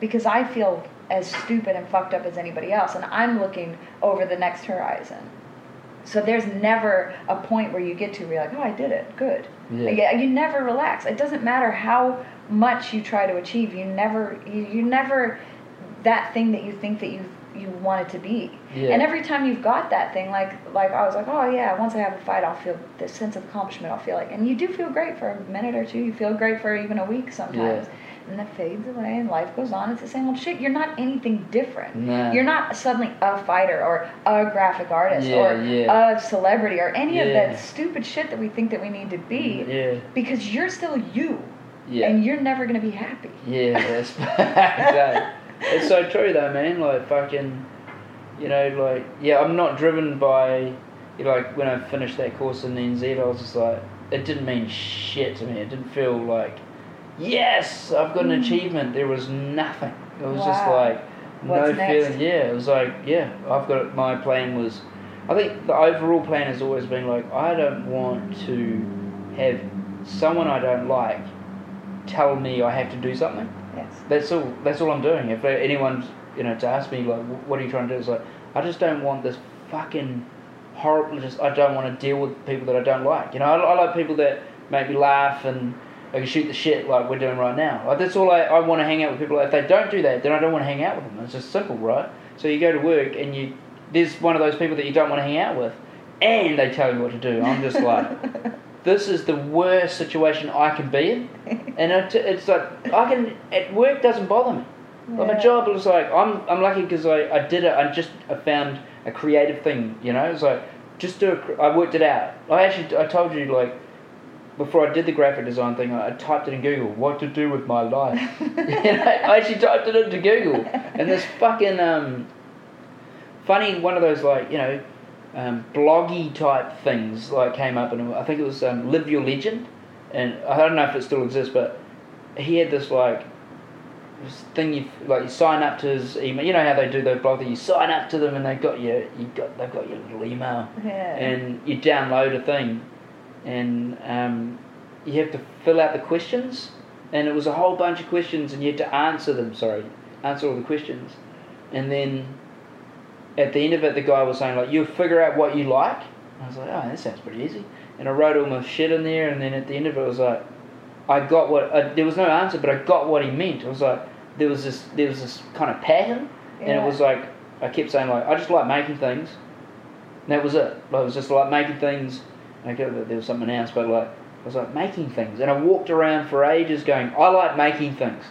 because I feel as stupid and fucked up as anybody else, and I'm looking over the next horizon. So there's never a point where you get to where you're like, "Oh, I did it, good." Yeah. Yeah, you never relax. It doesn't matter how much you try to achieve. You never, you, you never that thing that you think that you you want it to be. Yeah. And every time you've got that thing, like like I was like, oh yeah, once I have a fight, I'll feel this sense of accomplishment. I'll feel like, and you do feel great for a minute or two. You feel great for even a week sometimes. And it fades away and life goes on. It's the same old shit. You're not anything different. Nah. You're not suddenly a fighter or a graphic artist Yeah, or yeah. a celebrity or any of that stupid shit that we think that we need to be mm, Yeah. because you're still you Yeah. and you're never going to be happy. Yeah, that's exactly. It's so true though, man. Like fucking, you know, like yeah, I'm not driven by, you know, like when I finished that course in NZ, I was just like, it didn't mean shit to me. It didn't feel like, yes, I've got an Mm. achievement. There was nothing. It was just Wow. like no feeling. Yeah, it was like yeah, I've got my plan was. I think the overall plan has always been like I don't want to have someone I don't like tell me I have to do something. Yes. That's all. That's all I'm doing. If anyone's, you know, to ask me like, what are you trying to do? It's like, I just don't want this fucking horrible. Just I don't want to deal with people that I don't like. You know, I, I like people that make me laugh and I can shoot the shit like we're doing right now. Like, that's all I, I want to hang out with people. If they don't do that, then I don't want to hang out with them. It's just simple, right? So you go to work and you there's one of those people that you don't want to hang out with, and they tell you what to do. I'm just like. This is the worst situation I can be in, and it, it's like I can at work doesn't bother me. Like my job was like I'm I'm lucky because I, I did it. I just I found a creative thing. You know, it's like just do. A, I worked it out. I actually I told you like before I did the graphic design thing. I, typed it in Google. What to do with my life? know, I actually typed it into Google, and this fucking um funny one of those like you know um, bloggy type things like came up and I think it was um, Live Your Legend and I don't know if it still exists but he had this like this thing you like you sign up to his email you know how they do those blog that you sign up to them and they've got your you got they've got your little email Yeah. and you download a thing and um, you have to fill out the questions and it was a whole bunch of questions and you had to answer them sorry answer all the questions. And then at the end of it the guy was saying like you figure out what you like. I was like oh that sounds pretty easy. And I wrote all my shit in there and then at the end of it it was like I got what uh, there was no answer but I got what he meant. It was like there was this there was this kind of pattern and it was like I kept saying like I just like making things. And that was it. Like, it was just like making things. Okay, there was something else, but like I was like making things, and I walked around for ages going, I like making things.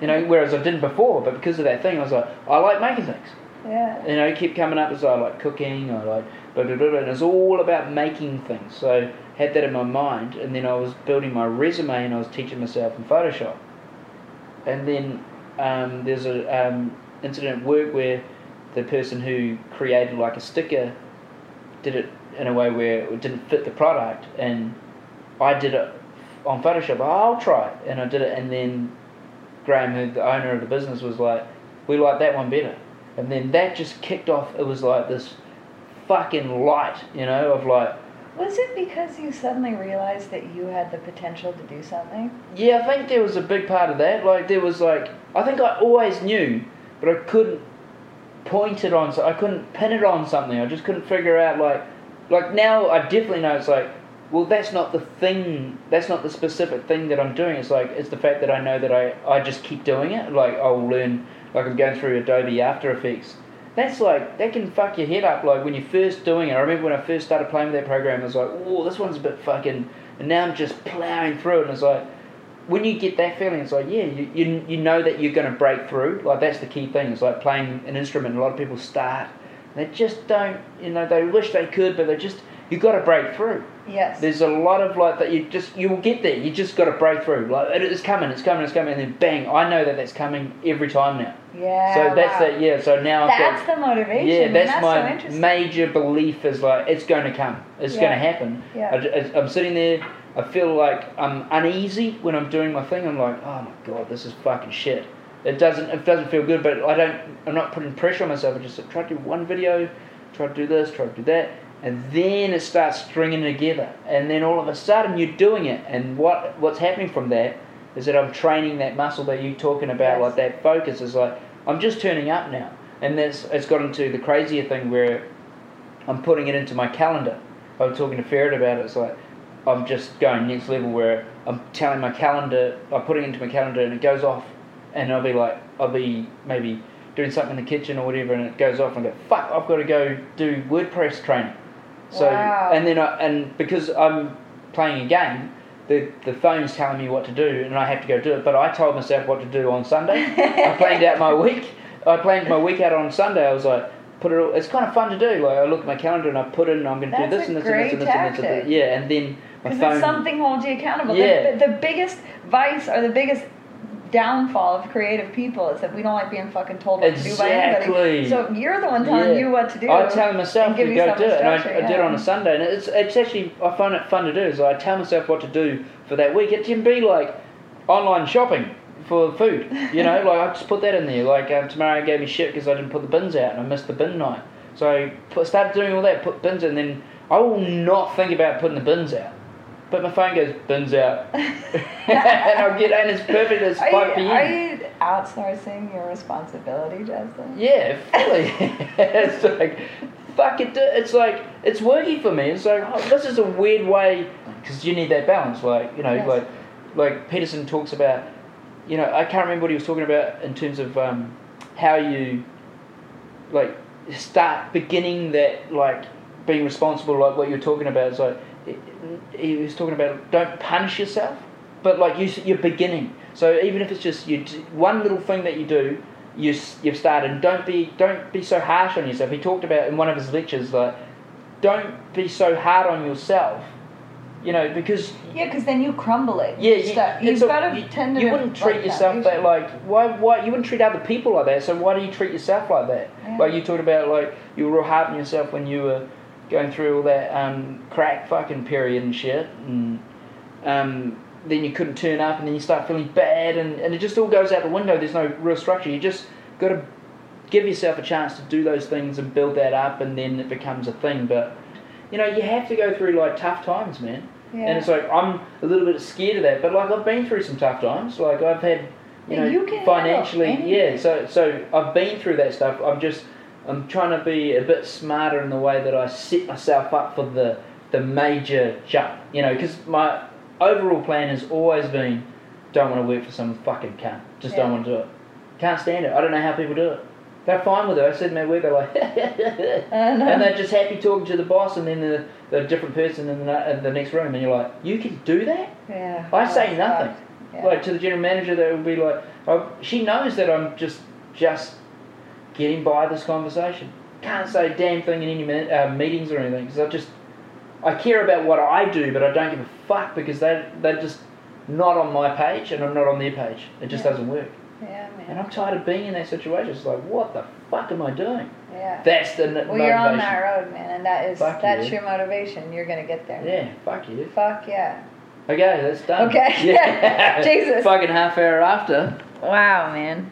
You know, whereas I didn't before, but because of that thing, I was like, I like making things. yeah. You know, it kept coming up as I like cooking, I like, blah, blah, blah, blah, and it's all about making things. So I had that in my mind, and then I was building my resume, and I was teaching myself in Photoshop. And then um, there's a um, incident at work where the person who created like a sticker did it in a way where it didn't fit the product, and I did it on Photoshop. "Oh, I'll try it, and I did it, and then Graham, who the owner of the business, was like, "We like that one better," and then that just kicked off. It was like this fucking light, you know, of like, Was it because you suddenly realized that you had the potential to do something? yeah, I think there was a big part of that. Like there was like, I think I always knew, but I couldn't point it on. So I couldn't pin it on something. I just couldn't figure out like, like now I definitely know it's like, well, that's not the thing. That's not the specific thing that I'm doing. It's like it's the fact that I know that I I just keep doing it. Like I'll learn. Like I'm going through Adobe After Effects. That's like that can fuck your head up. Like when you're first doing it. I remember when I first started playing with that program. I was like, oh, this one's a bit fucking. And now I'm just plowing through it. And it's like, when you get that feeling, it's like, yeah, you, you, you know that you're going to break through. Like, that's the key thing. It's like playing an instrument. A lot of people start, they just don't, you know, they wish they could, but they just, you've got to break through. Yes. There's a lot of like that. You just, you will get there. You just got to break through. Like, it is coming, it's coming, it's coming. And then bang, I know that that's coming every time now. yeah. so that's wow. that, yeah. So now I've That's got. the motivation. Yeah, and that's, my interesting. major belief is like it's going to come. It's going to happen. Yeah. I, I'm sitting there. I feel like I'm uneasy when I'm doing my thing. I'm like, oh my god, this is fucking shit. It doesn't. It doesn't feel good. But I don't. I'm not putting pressure on myself. I just try to do one video, try to do this, try to do that, and then it starts stringing together. And then all of a sudden you're doing it. And what what's happening from that is that I'm training that muscle that you're talking about. Yes. Like that focus is like I'm just turning up now. And that's it's got into the crazier thing where I'm putting it into my calendar. I was talking to Ferret about it. It's like I'm just going next level where I'm telling my calendar, I'm putting it into my calendar, and it goes off, and I'll be like, I'll be maybe doing something in the kitchen or whatever, and it goes off, and I go, fuck, I've got to go do WordPress training. So Wow. and then I, and because I'm playing a game, the the phone's telling me what to do, and I have to go do it. But I told myself what to do on Sunday. I planned out my week. I planned my week out on Sunday. I was like, put it. All, it's kind of fun to do. Like I look at my calendar and I put in. I'm going to do this and this and this and this and this. And this. Yeah, and then my Because phone. something holds you accountable. Yeah. The, the, the biggest vice or the biggest downfall of creative people is that we don't like being fucking told what to do by anybody. So you're the one telling Yeah. you what to do. I tell myself and to go do it, and I, structure, I did it on a Sunday, and it's it's actually I find it fun to do. So I tell myself what to do for that week. It can be like online shopping for food, you know. like I just put that in there. Like um, tomorrow gave me shit because I didn't put the bins out and I missed the bin night. So I put, started doing all that, put bins in, then I will not think about putting the bins out. But my phone goes bins out, and I'll get and it's perfect. It's Are five you, p.m. are you outsourcing your responsibility, Justin? Yeah, fully. it's like, fuck it. It's like it's working for me. It's like oh, this is a weird way because you need that balance. Like you know, Yes. like like Peterson talks about. You know, I can't remember what he was talking about in terms of um, how you like start beginning that like being responsible. Like what you're talking about. It's like he was talking about don't punish yourself, but like you you're beginning. So even if it's just you one little thing that you do, you you've started. Don't be don't be so harsh on yourself. He talked about in one of his lectures like don't be so hard on yourself. You know because Yeah, because then you crumble it. yeah, You start- you've a- got to you, tend to you wouldn't treat like yourself that like why why you wouldn't treat other people like that. So why do you treat yourself like that? Yeah. Like you talked about like you were real hard on yourself when you were going through all that um, crack fucking period and shit, and um, then you couldn't turn up, and then you start feeling bad, and, and it just all goes out the window. There's no real structure. You just got to give yourself a chance to do those things and build that up, and then it becomes a thing. But you know, you have to go through like tough times, man. Yeah. And it's like I'm a little bit scared of that, but like I've been through some tough times. Like I've had, you Yeah, know, you financially, yeah. So so I've been through that stuff. I'm just I'm trying to be a bit smarter in the way that I set myself up for the the major jump. You know, because my overall plan has always been don't want to work for some fucking cunt. Just don't want to do it. Can't stand it. I don't know how people do it. They're fine with it. I said in my work, they're like, and they're just happy talking to the boss, and then the, the different person in the, in the next room, and you're like, you can do that? yeah. I say Oh, nothing. Yeah. Like to the general manager, they will be like, oh, she knows that I'm just just getting by this conversation. Can't say a damn thing in any me- uh, meetings or anything because I just I care about what I do, but I don't give a fuck because they they're just not on my page and I'm not on their page. It just Yeah. doesn't work. yeah, man. And. I'm tired of being in that situation. It's like, what the fuck am I doing? Yeah. That's the n- Well, motivation. you're on that road, man, and that is Fuck that's you. your motivation. You're gonna get there. Yeah, fuck you. Fuck yeah. Okay, that's done. Okay. Yeah. Jesus. Fucking half hour after. Wow, man.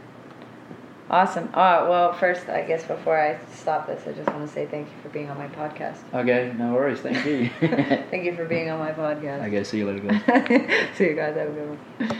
Awesome. Oh, well, first, I guess before I stop this, I just want to say thank you for being on my podcast. Okay, no worries. Thank you. Thank you for being on my podcast. okay, see you later, guys. See you guys. Have a good one.